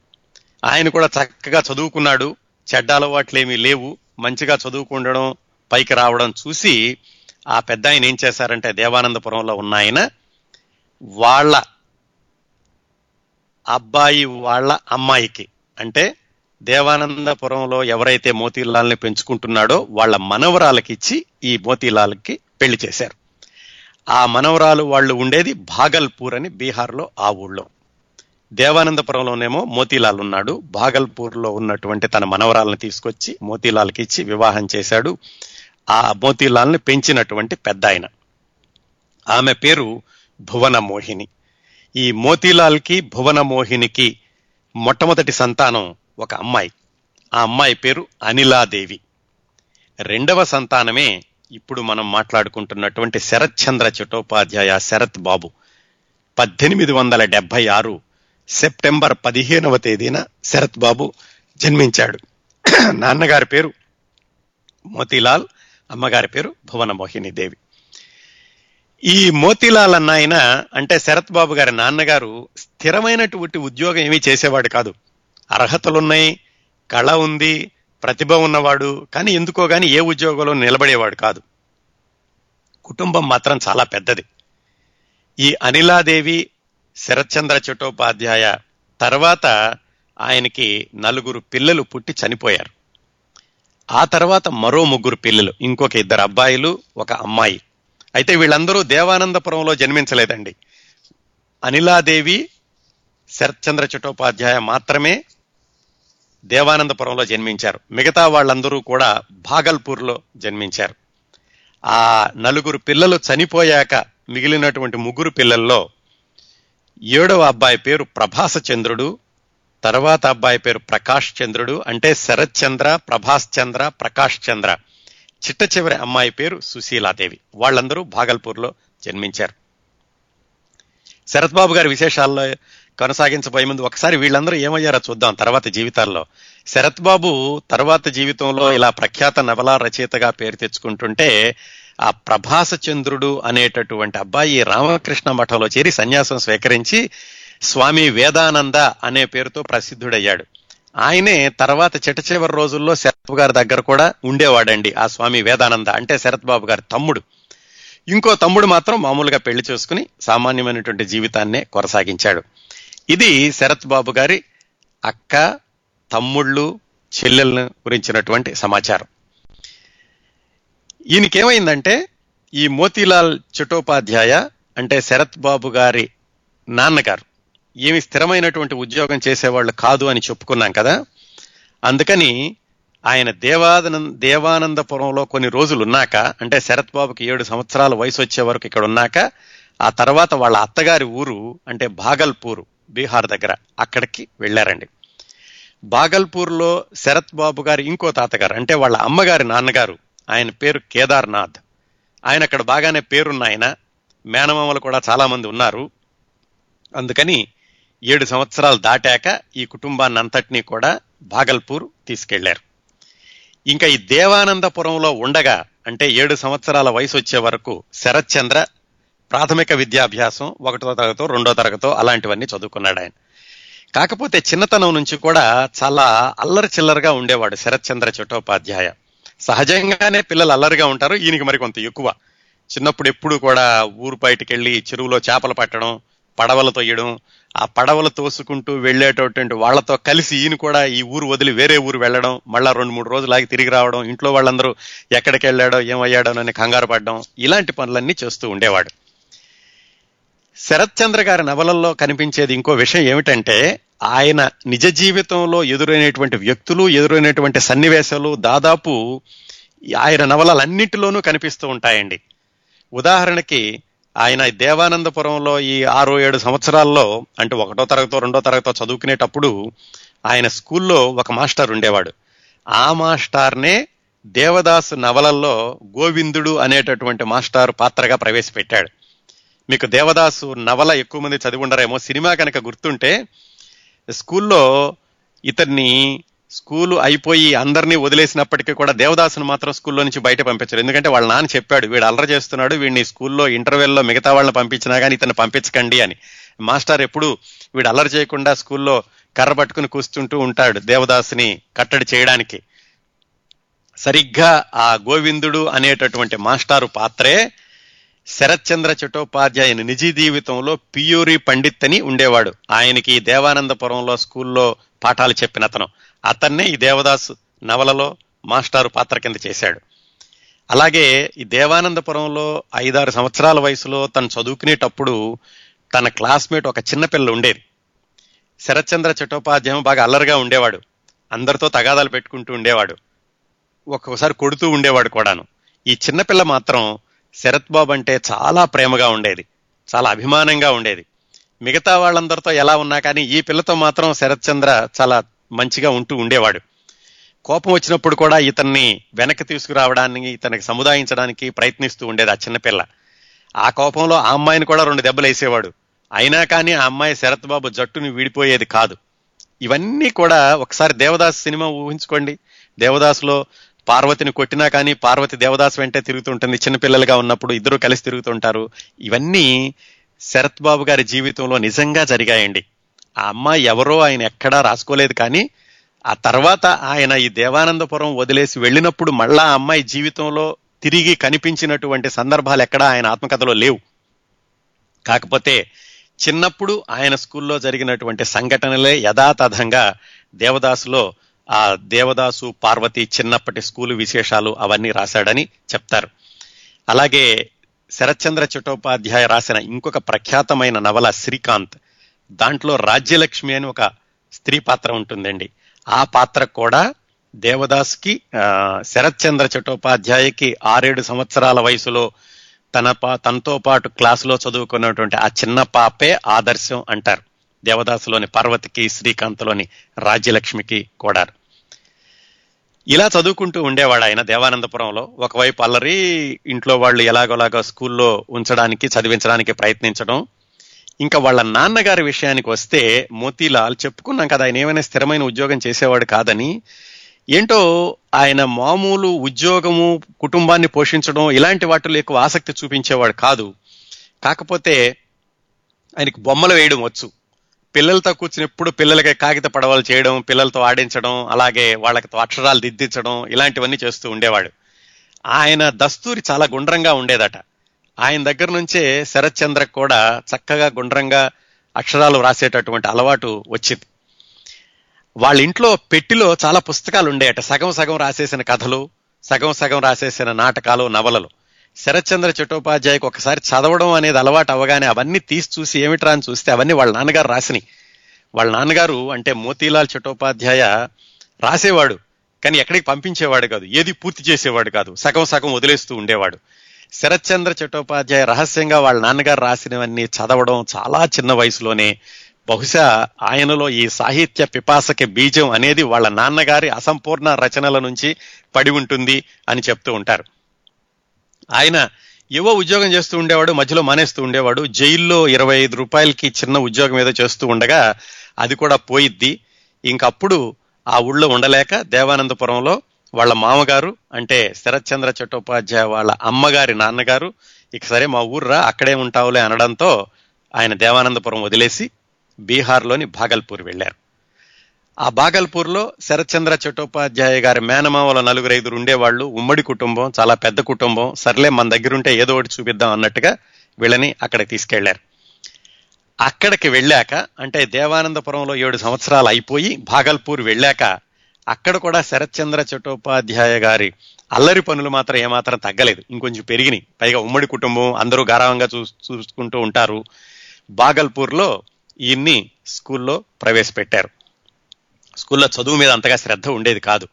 ఆయన కూడా చక్కగా చదువుకున్నాడు. చెడ్డ అలవాట్లేమీ లేవు. మంచిగా చదువుకుండడం పైకి రావడం చూసి ఆ పెద్ద ఆయన ఏం చేశారంటే దేవానందపురంలో ఉన్న ఆయన వాళ్ళ అబ్బాయి వాళ్ళ అమ్మాయికి అంటే దేవానందపురంలో ఎవరైతే మోతీలాల్ని పెంచుకుంటున్నాడో వాళ్ళ మనవరాలకి ఇచ్చి ఈ మోతీలాల్కి పెళ్ళి చేశారు. ఆ మనవరాలు వాళ్ళు ఉండేది భాగల్పూర్ అని బీహార్లో ఆ ఊళ్ళో. దేవానందపురంలోనేమో మోతీలాల్ ఉన్నాడు. భాగల్పూర్లో ఉన్నటువంటి తన మనవరాలను తీసుకొచ్చి మోతీలాల్కి ఇచ్చి వివాహం చేశాడు. ఆ మోతీలాల్ని పెంచినటువంటి పెద్ద ఆయన ఆమె పేరు భువన మోహిని ఈ మోతీలాల్కి భువన మోహినికి మొట్టమొదటి సంతానం ఒక అమ్మాయి. ఆ అమ్మాయి పేరు అనిలాదేవి. రెండవ సంతానమే ఇప్పుడు మనం మాట్లాడుకుంటున్నటువంటి శరత్ చంద్ర చటోపాధ్యాయ శరత్ బాబు. పద్దెనిమిది వందల డెబ్బై ఆరు సెప్టెంబర్ పదిహేనవ తేదీన శరత్ బాబు జన్మించాడు. నాన్నగారి పేరు మోతీలాల్ అమ్మగారి పేరు భువన మోహిని దేవి. ఈ మోతీలాల్ అన్న ఆయన అంటే శరత్ బాబు గారి నాన్నగారు స్థిరమైనటువంటి ఉద్యోగం ఏమీ చేసేవాడు కాదు. అర్హతలున్నాయి కళ ఉంది ప్రతిభ ఉన్నవాడు కానీ ఎందుకో కానీ ఏ ఉద్యోగంలో నిలబడేవాడు కాదు. కుటుంబం మాత్రం చాలా పెద్దది. ఈ అనిలాదేవి శరత్చంద్ర చట్టోపాధ్యాయ తర్వాత ఆయనకి నలుగురు పిల్లలు పుట్టి చనిపోయారు. ఆ తర్వాత మరో ముగ్గురు పిల్లలు ఇంకొక ఇద్దరు అబ్బాయిలు ఒక అమ్మాయి. అయితే వీళ్ళందరూ దేవానందపురంలో జన్మించలేదండి. అనిలాదేవి శరత్చంద్ర చట్టోపాధ్యాయ మాత్రమే దేవానందపురంలో జన్మించారు. మిగతా వాళ్ళందరూ కూడా భాగల్పూర్లో జన్మించారు. ఆ నలుగురు పిల్లలు చనిపోయాక మిగిలినటువంటి ముగ్గురు పిల్లల్లో ఏడవ అబ్బాయి పేరు ప్రభాస చంద్రుడు తర్వాత అబ్బాయి పేరు ప్రకాష్ చంద్రుడు అంటే శరత్ చంద్ర ప్రభాస్ చంద్ర ప్రకాష్ చంద్ర. చిట్ట చివరి అమ్మాయి పేరు సుశీలాదేవి. వాళ్ళందరూ భాగల్పూర్లో జన్మించారు. శరత్ బాబు గారి విశేషాల్లో కొనసాగించబోయే ముందు ఒకసారి వీళ్ళందరూ ఏమయ్యారో చూద్దాం తర్వాత జీవితాల్లో. శరత్ బాబు తర్వాత జీవితంలో ఇలా ప్రఖ్యాత నవలా రచయితగా పేరు తెచ్చుకుంటుంటే ఆ ప్రభాస చంద్రుడు అనేటటువంటి అబ్బాయి రామకృష్ణ మఠంలో చేరి సన్యాసం స్వీకరించి స్వామి వేదానంద అనే పేరుతో ప్రసిద్ధుడయ్యాడు. ఆయనే తర్వాత చిట చివరి రోజుల్లో శరత్ గారి దగ్గర కూడా ఉండేవాడండి ఆ స్వామి వేదానంద. అంటే శరత్ బాబు గారి తమ్ముడు. ఇంకో తమ్ముడు మాత్రం మామూలుగా పెళ్ళి చేసుకుని సామాన్యమైనటువంటి జీవితాన్నే కొనసాగించాడు. ఇది శరత్ బాబు గారి అక్క తమ్ముళ్ళు చెల్లెలను గురించినటువంటి సమాచారం. ఈయనకేమైందంటే ఈ మోతీలాల్ చటోపాధ్యాయ అంటే శరత్ బాబు గారి నాన్నగారు. ఏమి స్థిరమైనటువంటి ఉద్యోగం చేసేవాళ్ళు కాదు అని చెప్పుకున్నాం కదా. అందుకని ఆయన దేవాదన దేవానందపురంలో కొన్ని రోజులు ఉన్నాక అంటే శరత్ బాబుకి ఏడు సంవత్సరాల వయసు వచ్చే వరకు ఇక్కడ ఉన్నాక ఆ తర్వాత వాళ్ళ అత్తగారి ఊరు అంటే భాగల్పూరు బీహార్ దగ్గర అక్కడికి వెళ్ళారండి. బాగల్పూర్లో శరత్ బాబు గారి ఇంకో తాతగారు అంటే వాళ్ళ అమ్మగారి నాన్నగారు ఆయన పేరు కేదార్నాథ్. ఆయన అక్కడ బాగానే పేరున్న ఆయన. మేనమామలు కూడా చాలామంది ఉన్నారు. అందుకని ఏడు సంవత్సరాలు దాటాక ఈ కుటుంబాన్ని అంతటినీ కూడా భాగల్పూర్ తీసుకెళ్ళారు. ఇంకా ఈ దేవానందపురంలో ఉండగా అంటే ఏడు సంవత్సరాల వయసు వచ్చే వరకు శరత్చంద్ర ప్రాథమిక విద్యాభ్యాసం ఒకటో తరగతో రెండో తరగతో అలాంటివన్నీ చదువుకున్నాడు ఆయన. కాకపోతే చిన్నతనం నుంచి కూడా చాలా అల్లరి చిల్లరగా ఉండేవాడు శరత్చంద్ర చట్టోపాధ్యాయ. సహజంగానే పిల్లలు అల్లరిగా ఉంటారు ఈయనకి మరి కొంత ఎక్కువ. చిన్నప్పుడు ఎప్పుడు కూడా ఊరు బయటికి వెళ్ళి చెరువులో చేపలు పట్టడం పడవలు తొయ్యడం ఆ పడవలు తోసుకుంటూ వెళ్ళేటటువంటి వాళ్ళతో కలిసి ఈయన కూడా ఈ ఊరు వదిలి వేరే ఊరు వెళ్ళడం మళ్ళా రెండు మూడు రోజులు ఆగి తిరిగి రావడం ఇంట్లో వాళ్ళందరూ ఎక్కడికి వెళ్ళాడో ఏమయ్యాడో అని కంగారు పడడం ఇలాంటి పనులన్నీ చేస్తూ ఉండేవాడు. శరత్చంద్ర గారి నవలల్లో కనిపించేది ఇంకో విషయం ఏమిటంటే ఆయన నిజ జీవితంలో ఎదురైనటువంటి వ్యక్తులు ఎదురైనటువంటి సన్నివేశాలు దాదాపు ఆయన నవలలన్నింటిలోనూ కనిపిస్తూ ఉంటాయండి. ఉదాహరణకి ఆయన దేవానందపురంలో ఈ ఆరు ఏడు సంవత్సరాల్లో అంటే ఒకటో తరగతో రెండో తరగతో చదువుకునేటప్పుడు ఆయన స్కూల్లో ఒక మాస్టర్ ఉండేవాడు. ఆ మాస్టార్నే దేవదాసు నవలల్లో గోవిందుడు అనేటటువంటి మాస్టర్ పాత్రగా ప్రవేశపెట్టాడు. మీకు దేవదాసు నవల ఎక్కువ మంది చదివి ఉండరేమో సినిమా కనుక గుర్తుంటే స్కూల్లో ఇతన్ని స్కూలు అయిపోయి అందరినీ వదిలేసినప్పటికీ కూడా దేవదాసును మాత్రం స్కూల్లో నుంచి బయట పంపించారు. ఎందుకంటే వాళ్ళ నాన్న చెప్పాడు వీడు అల్లరి చేస్తున్నాడు వీడిని స్కూల్లో ఇంటర్వెల్లో మిగతా వాళ్ళని పంపించినా కానీ ఇతను పంపించకండి అని. మాస్టర్ ఎప్పుడు వీడు అల్లరి చేయకుండా స్కూల్లో కర్ర పట్టుకుని కూర్చుంటూ ఉంటాడు దేవదాసుని కట్టడి చేయడానికి. సరిగ్గా ఆ గోవిందుడు అనేటటువంటి మాస్టారు పాత్రే శరత్చంద్ర చటోపాధ్యాయుని నిజ జీవితంలో పియూరి పండిత్ అని ఉండేవాడు. ఆయనకి దేవానందపురంలో స్కూల్లో పాఠాలు చెప్పిన అతను. అతన్నే ఈ దేవదాస్ నవలలో మాస్టారు పాత్ర కింద చేశాడు. అలాగే ఈ దేవానందపురంలో ఐదారు సంవత్సరాల వయసులో తను చదువుకునేటప్పుడు తన క్లాస్మేట్ ఒక చిన్నపిల్ల ఉండేది. శరత్చంద్ర చటోపాధ్యాయం బాగా అల్లరిగా ఉండేవాడు. అందరితో తగాదాలు పెట్టుకుంటూ ఉండేవాడు. ఒక్కొక్కసారి కొడుతూ ఉండేవాడు కూడాను. ఈ చిన్నపిల్ల మాత్రం శరత్ బాబు అంటే చాలా ప్రేమగా ఉండేది. చాలా అభిమానంగా ఉండేది. మిగతా వాళ్ళందరితో ఎలా ఉన్నా కానీ ఈ పిల్లతో మాత్రం శరత్ చంద్ర చాలా మంచిగా ఉంటూ ఉండేవాడు. కోపం వచ్చినప్పుడు కూడా ఇతన్ని వెనక్కి తీసుకురావడానికి ఇతనికి సముదాయించడానికి ప్రయత్నిస్తూ ఉండేది ఆ చిన్నపిల్ల ఆ కోపంలో ఆ అమ్మాయిని కూడా రెండు దెబ్బలు వేసేవాడు. అయినా కానీ ఆ అమ్మాయి శరత్ బాబు జట్టుని వీడిపోయేది కాదు. ఇవన్నీ కూడా ఒకసారి దేవదాస్ సినిమా ఊహించుకోండి. దేవదాసులో పార్వతిని కొట్టినా కానీ పార్వతి దేవదాస్ వెంటే తిరుగుతుంటుంది. చిన్నపిల్లలుగా ఉన్నప్పుడు ఇద్దరు కలిసి తిరుగుతుంటారు. ఇవన్నీ శరత్ బాబు గారి జీవితంలో నిజంగా జరిగాయండి. ఆ అమ్మాయి ఎవరో ఆయన ఎక్కడా రాసుకోలేదు కానీ ఆ తర్వాత ఆయన ఈ దేవానందపురం వదిలేసి వెళ్ళినప్పుడు మళ్ళా ఆ అమ్మాయి జీవితంలో తిరిగి కనిపించినటువంటి సందర్భాలు ఎక్కడా ఆయన ఆత్మకథలో లేవు. కాకపోతే చిన్నప్పుడు ఆయన స్కూల్లో జరిగినటువంటి సంఘటనలే యథాతథంగా దేవదాసులో ఆ దేవదాసు పార్వతి చిన్నప్పటి స్కూలు విశేషాలు అవన్నీ రాశాడని చెప్తారు. అలాగే శరత్చంద్ర చటోపాధ్యాయ రాసిన ఇంకొక ప్రఖ్యాతమైన నవల శ్రీకాంత్ దాంట్లో రాజ్యలక్ష్మి అని ఒక స్త్రీ పాత్ర ఉంటుందండి. ఆ పాత్ర కూడా దేవదాస్కి శరత్చంద్ర చటోపాధ్యాయకి ఆరేడు సంవత్సరాల వయసులో తన పా తనతో పాటు క్లాసులో చదువుకున్నటువంటి ఆ చిన్న పాపే ఆదర్శం అంటారు. దేవదాసులోని పార్వతికి శ్రీకాంత్లోని రాజ్యలక్ష్మికి కూడా. ఇలా చదువుకుంటూ ఉండేవాడు ఆయన దేవానందపురంలో. ఒకవైపు అల్లరి ఇంట్లో వాళ్ళు ఎలాగోలాగో స్కూల్లో ఉంచడానికి చదివించడానికి ప్రయత్నించడం. ఇంకా వాళ్ళ నాన్నగారి విషయానికి వస్తే మోతీలాల్ చెప్పుకున్నాం కదా ఆయన ఏమైనా స్థిరమైన ఉద్యోగం చేసేవాడు కాదని. ఏంటో ఆయన మామూలు ఉద్యోగము కుటుంబాన్ని పోషించడం ఇలాంటి వాటిలో ఎక్కువ ఆసక్తి చూపించేవాడు కాదు. కాకపోతే ఆయనకి బొమ్మలు వేయడం వచ్చు. పిల్లలతో కూర్చుని ఎప్పుడు పిల్లలకి కాగిత పడవలు చేయడం పిల్లలతో ఆడించడం అలాగే వాళ్ళకి అక్షరాలు దిద్దించడం ఇలాంటివన్నీ చేస్తూ ఉండేవాడు. ఆయన దస్తూరి చాలా గుండ్రంగా ఉండేదట. ఆయన దగ్గర నుంచే శరత్చంద్ర కూడా చక్కగా గుండ్రంగా అక్షరాలు రాసేటటువంటి అలవాటు వచ్చింది. వాళ్ళ ఇంట్లో పెట్టిలో చాలా పుస్తకాలు ఉండేయట. సగం సగం రాసేసిన కథలు సగం సగం రాసేసిన నాటకాలు నవలలు. శరత్చంద్ర చట్టోపాధ్యాయకు ఒకసారి చదవడం అనేది అలవాటు అవగానే అవన్నీ తీసి చూసి ఏమిట్రా అని చూస్తే అవన్నీ వాళ్ళ నాన్నగారు రాసినాయి. వాళ్ళ నాన్నగారు అంటే మోతీలాల్ చట్టోపాధ్యాయ రాసేవాడు కానీ ఎక్కడికి పంపించేవాడు కాదు. ఏది పూర్తి చేసేవాడు కాదు. సగం సగం వదిలేస్తూ ఉండేవాడు. శరత్చంద్ర చట్టోపాధ్యాయ రహస్యంగా వాళ్ళ నాన్నగారు రాసినవన్నీ చదవడం చాలా చిన్న వయసులోనే బహుశా ఆయనలో ఈ సాహిత్య పిపాసకి బీజం అనేది వాళ్ళ నాన్నగారి అసంపూర్ణ రచనల నుంచి పడి ఉంటుంది అని చెప్తూ ఉంటారు. ఆయన ఏవో ఉద్యోగం చేస్తూ ఉండేవాడు మధ్యలో మానేస్తూ ఉండేవాడు. జైల్లో ఇరవై ఐదు రూపాయలకి చిన్న ఉద్యోగం ఏదో చేస్తూ ఉండగా అది కూడా పోయిద్ది. ఇంకప్పుడు ఆ ఊళ్ళో ఉండలేక దేవానందపురంలో వాళ్ళ మామగారు అంటే శరత్చంద్ర చట్టోపాధ్యాయ వాళ్ళ అమ్మగారి నాన్నగారు ఇక సరే మా ఊర్రా అక్కడే ఉంటావులే అనడంతో ఆయన దేవానందపురం వదిలేసి బీహార్లోని భాగల్పూర్ వెళ్ళారు. ఆ బాగల్పూర్లో శరత్చంద్ర చట్టోపాధ్యాయ గారి మేనమామల నలుగురు ఐదుగురు ఉండేవాళ్ళు. ఉమ్మడి కుటుంబం చాలా పెద్ద కుటుంబం. సర్లే మన దగ్గరుంటే ఏదో ఒకటి చూపిద్దాం అన్నట్టుగా వీళ్ళని అక్కడికి తీసుకెళ్ళారు. అక్కడికి వెళ్ళాక అంటే దేవానందపురంలో ఏడు సంవత్సరాలు అయిపోయి భాగల్పూర్ వెళ్ళాక అక్కడ కూడా శరత్చంద్ర చట్టోపాధ్యాయ గారి అల్లరి పనులు మాత్రం ఏమాత్రం తగ్గలేదు. ఇంకొంచెం పెరిగినాయి. పైగా ఉమ్మడి కుటుంబం అందరూ గారావంగా చూ చూసుకుంటూ ఉంటారు. బాగల్పూర్లో ఈయన్ని స్కూల్లో ప్రవేశపెట్టారు. స్కూల్లో చదువు మీద అంతగా శ్రద్ధ ఉండేది కాదు.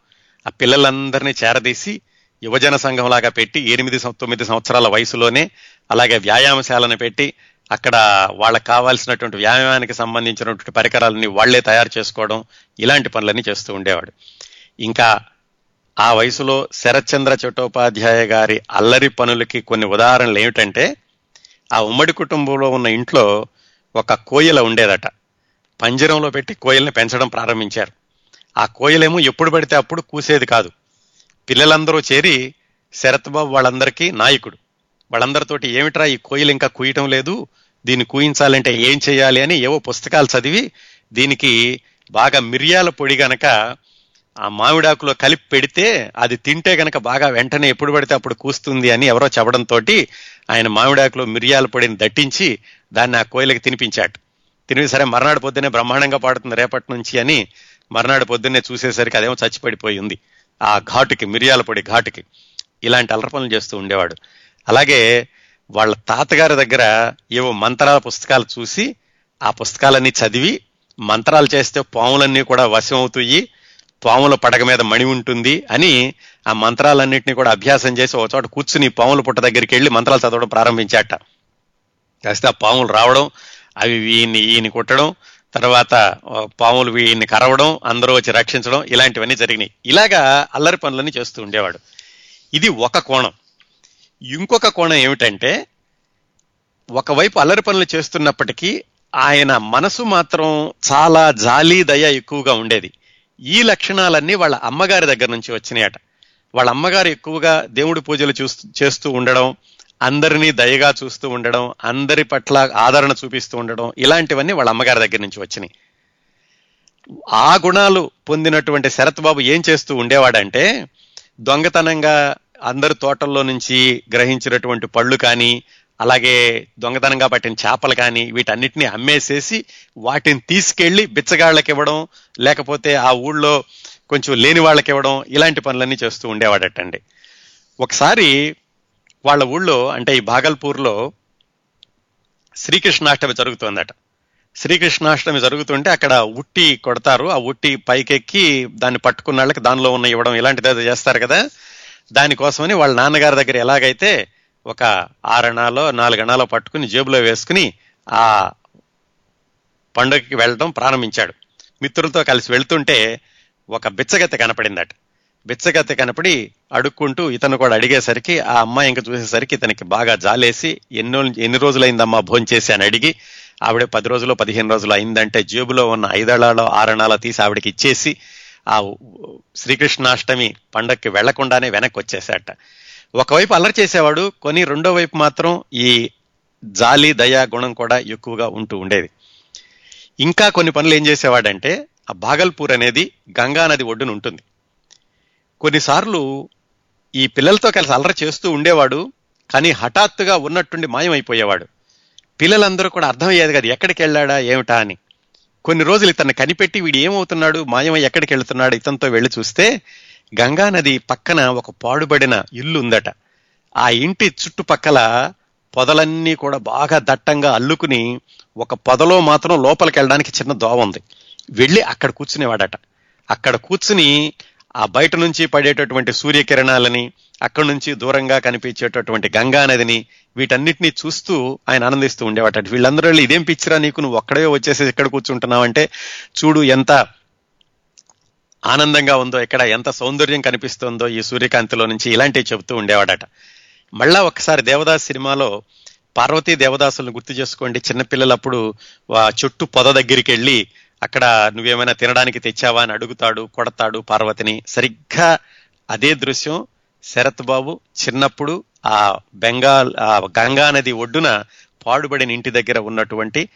ఆ పిల్లలందరినీ చేరదీసి యువజన సంఘంలాగా పెట్టి ఎనిమిది తొమ్మిది సంవత్సరాల వయసులోనే అలాగే వ్యాయామశాలను పెట్టి అక్కడ వాళ్ళకి కావాల్సినటువంటి వ్యాయామానికి సంబంధించినటువంటి పరికరాలని వాళ్ళే తయారు చేసుకోవడం ఇలాంటి పనులన్నీ చేస్తూ ఉండేవాడు. ఇంకా ఆ వయసులో శరత్చంద్ర చట్టోపాధ్యాయ గారి అల్లరి పనులకి కొన్ని ఉదాహరణలు ఏమిటంటే ఆ ఉమ్మడి కుటుంబంలో ఉన్న ఇంట్లో ఒక కోయిల ఉండేదట. పంజరంలో పెట్టి కోయిల్ని పెంచడం ప్రారంభించారు. ఆ కోయిలేమో ఎప్పుడు పడితే అప్పుడు కూసేది కాదు. పిల్లలందరూ చేరి శరత్బాబు వాళ్ళందరికీ నాయకుడు. వాళ్ళందరితోటి ఏమిట్రా ఈ కోయిలు ఇంకా కూయటం లేదు? దీన్ని కూయించాలంటే ఏం చేయాలి అని ఏవో పుస్తకాలు చదివి దీనికి బాగా మిరియాల పొడి గనక ఆ మామిడాకులో కలిపి పెడితే అది తింటే గనక బాగా వెంటనే ఎప్పుడు పడితే అప్పుడు కూస్తుంది అని ఎవరో చెప్పడంతో ఆయన మామిడాకులో మిరియాల పొడిని దట్టించి దాన్ని ఆ కోయిలకి తినిపించాడు. తిని సరే మర్నాడు పొద్దునే బ్రహ్మాండంగా పాడుతుంది రేపటి నుంచి అని మర్నాడు పొద్దున్నే చూసేసరికి అదేమో చచ్చిపడిపోయి ఉంది. ఆ ఘాటుకి మిరియాల పొడి ఘాటుకి ఇలాంటి అల్లరి చేస్తూ ఉండేవాడు. అలాగే వాళ్ళ తాతగారి దగ్గర ఏవో మంత్రాల పుస్తకాలు చూసి ఆ పుస్తకాలన్నీ చదివి మంత్రాలు చేస్తే పాములన్నీ కూడా వశం అవుతాయి పాముల పడగ మీద మణి ఉంటుంది అని ఆ మంత్రాలన్నింటినీ కూడా అభ్యాసం చేసి ఒక చోట కూర్చుని పాముల పుట్ట దగ్గరికి వెళ్ళి మంత్రాలు చదవడం ప్రారంభించాట. కాస్తే ఆ పాములు రావడం అవి వీని ఈయన కుట్టడం తర్వాత పాములు వీడిని కరవడం అందరూ వచ్చి రక్షించడం ఇలాంటివన్నీ జరిగినాయి. ఇలాగా అల్లరి పనులన్నీ చేస్తూ ఉండేవాడు. ఇది ఒక కోణం. ఇంకొక కోణం ఏమిటంటే ఒకవైపు అల్లరి పనులు చేస్తున్నప్పటికీ ఆయన మనసు మాత్రం చాలా జాలి దయ ఎక్కువగా ఉండేది. ఈ లక్షణాలన్నీ వాళ్ళ అమ్మగారి దగ్గర నుంచి వచ్చినాయట. వాళ్ళ అమ్మగారు ఎక్కువగా దేవుడి పూజలు చూస్తూ చేస్తూ ఉండడం అందరినీ దయగా చూస్తూ ఉండడం అందరి పట్ల ఆదరణ చూపిస్తూ ఉండడం ఇలాంటివన్నీ వాళ్ళ అమ్మగారి దగ్గర నుంచి వచ్చినాయి. ఆ గుణాలు పొందినటువంటి శరత్ బాబు ఏం చేస్తూ ఉండేవాడంటే దొంగతనంగా అందరి తోటల్లో నుంచి గ్రహించినటువంటి పళ్ళు కానీ అలాగే దొంగతనంగా పట్టిన చేపలు కానీ వీటన్నిటిని అమ్మేసేసి వాటిని తీసుకెళ్ళి బిచ్చగాళ్ళకి ఇవ్వడం లేకపోతే ఆ ఊళ్ళో కొంచెం లేని వాళ్ళకి ఇవ్వడం ఇలాంటి పనులన్నీ చేస్తూ ఉండేవాడటండి. ఒకసారి వాళ్ళ ఊళ్ళో అంటే ఈ భాగల్పూర్లో శ్రీకృష్ణాష్టమి జరుగుతుందట. శ్రీకృష్ణాష్టమి జరుగుతుంటే అక్కడ ఉట్టి కొడతారు. ఆ ఉట్టి పైకెక్కి దాన్ని పట్టుకున్న వాళ్ళకి దానిలో ఉన్న ఇవ్వడం ఇలాంటిది ఏదో చేస్తారు కదా. దానికోసమని వాళ్ళ నాన్నగారి దగ్గర ఎలాగైతే ఒక ఆరణాలో నాలుగణాలో పట్టుకుని జేబులో వేసుకుని ఆ పండుగకి వెళ్ళడం ప్రారంభించాడు. మిత్రులతో కలిసి వెళ్తుంటే ఒక బిచ్చగత్తె కనపడిందట. బిచ్చగత్తె కనపడి అడుక్కుంటూ ఇతను కూడా అడిగేసరికి ఆ అమ్మాయి ఇంకా చూసేసరికి ఇతనికి బాగా జాలేసి ఎన్నో ఎన్ని రోజులైందమ్మా భోంచేసి అని అడిగి ఆవిడ పది రోజులు పదిహేను రోజులు అయిందంటే జేబులో ఉన్న ఐదళాలో ఆరణాల తీసి ఆవిడకి ఇచ్చేసి ఆ శ్రీకృష్ణాష్టమి పండక్కి వెళ్ళకుండానే వెనక్కి వచ్చేసాట ఒకవైపు అల్లరి చేసేవాడు కొని రెండో వైపు మాత్రం ఈ జాలి దయా గుణం కూడా ఎక్కువగా ఉంటూ ఉండేది. ఇంకా కొన్ని పనులు ఏం చేసేవాడంటే ఆ భాగల్పూర్ అనేది గంగా నది ఒడ్డున ఉంటుంది కొన్నిసార్లు ఈ పిల్లలతో కలిసి అలర చేస్తూ ఉండేవాడు కానీ హఠాత్తుగా ఉన్నట్టుండి మాయమైపోయేవాడు. పిల్లలందరూ కూడా అర్థమయ్యేది కదా ఎక్కడికి వెళ్ళాడా ఏమిటా అని. కొన్ని రోజులు ఇతన్ని కనిపెట్టి వీడు ఏమవుతున్నాడు మాయమై ఎక్కడికి వెళ్తున్నాడు ఇతనితో వెళ్ళి చూస్తే గంగా నది పక్కన ఒక పాడుబడిన ఇల్లు ఉందట. ఆ ఇంటి చుట్టుపక్కల పొదలన్నీ కూడా బాగా దట్టంగా అల్లుకుని ఒక పొదలో మాత్రం లోపలికి వెళ్ళడానికి చిన్న దోవ ఉంది. వెళ్ళి అక్కడ కూర్చునేవాడట. అక్కడ కూర్చుని ఆ బయట నుంచి పడేటటువంటి సూర్యకిరణాలని అక్కడి నుంచి దూరంగా కనిపించేటటువంటి గంగా నదిని వీటన్నిటిని చూస్తూ ఆయన ఆనందిస్తూ ఉండేవాట వీళ్ళందరూ వెళ్ళి ఇదేం పిచ్చిరా నీకు? నువ్వు ఒక్కడే వచ్చేసి ఇక్కడ కూర్చుంటున్నావంటే చూడు ఎంత ఆనందంగా ఉందో ఇక్కడ ఎంత సౌందర్యం కనిపిస్తుందో ఈ సూర్యకాంతిలో నుంచి ఇలాంటివి చెబుతూ ఉండేవాడట. మళ్ళా ఒకసారి దేవదాస్ సినిమాలో పార్వతీ దేవదాసులను గుర్తు చేసుకోండి. చిన్నపిల్లలప్పుడు ఆ చుట్టూ పొద దగ్గరికి వెళ్ళి అక్కడ నువ్వేమైనా తినడానికి తెచ్చావా అని అడుగుతాడు కొడతాడు పార్వతిని. సరిగ్గా అదే దృశ్యం శరత్ బాబు చిన్నప్పుడు ఆ బెంగాల్ ఆ గంగా నది ఒడ్డున పాడుబడిన ఇంటి దగ్గర ఉన్నటువంటి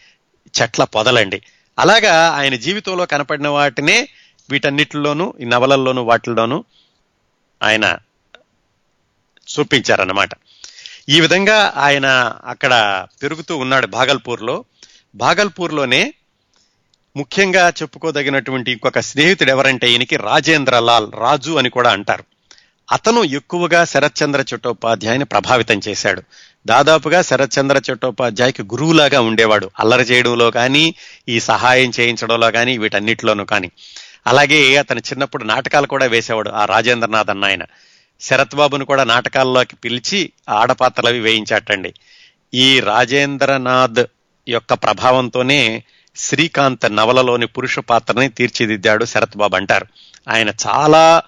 చెట్ల పొదలండి. అలాగా ఆయన జీవితంలో కనపడిన వాటినే వీటన్నిటిలోనూ ఈ నవలల్లోనూ వాటిల్లోనూ ఆయన చూపించారన్నమాట. ఈ విధంగా ఆయన అక్కడ పెరుగుతూ ఉన్నాడు భాగల్పూర్లో. భాగల్పూర్లోనే ముఖ్యంగా చెప్పుకోదగినటువంటి ఇంకొక స్నేహితుడు ఎవరంటే ఈయనకి రాజేంద్ర లాల్ రాజు అని కూడా అంటారు. అతను ఎక్కువగా శరత్చంద్ర చట్టోపాధ్యాయని ప్రభావితం చేశాడు. దాదాపుగా శరత్చంద్ర చట్టోపాధ్యాయకి గురువులాగా ఉండేవాడు. అల్లరి చేయడంలో కానీ ఈ సహాయం చేయించడంలో కానీ వీటన్నిటిలోనూ కానీ. అలాగే అతను చిన్నప్పుడు నాటకాలు కూడా వేసేవాడు ఆ రాజేంద్రనాథ్ అన్న ఆయన శరత్ బాబును కూడా నాటకాల్లోకి పిలిచి ఆడపాత్రలు అవి వేయించాటండి ఈ రాజేంద్రనాథ్ యొక్క ప్రభావంతోనే శ్రీకాంత్ నవలలోని పురుష పాత్రని తీర్చిదిద్దాడు శరత్ బాబు అంటారు. ఆయన చాలా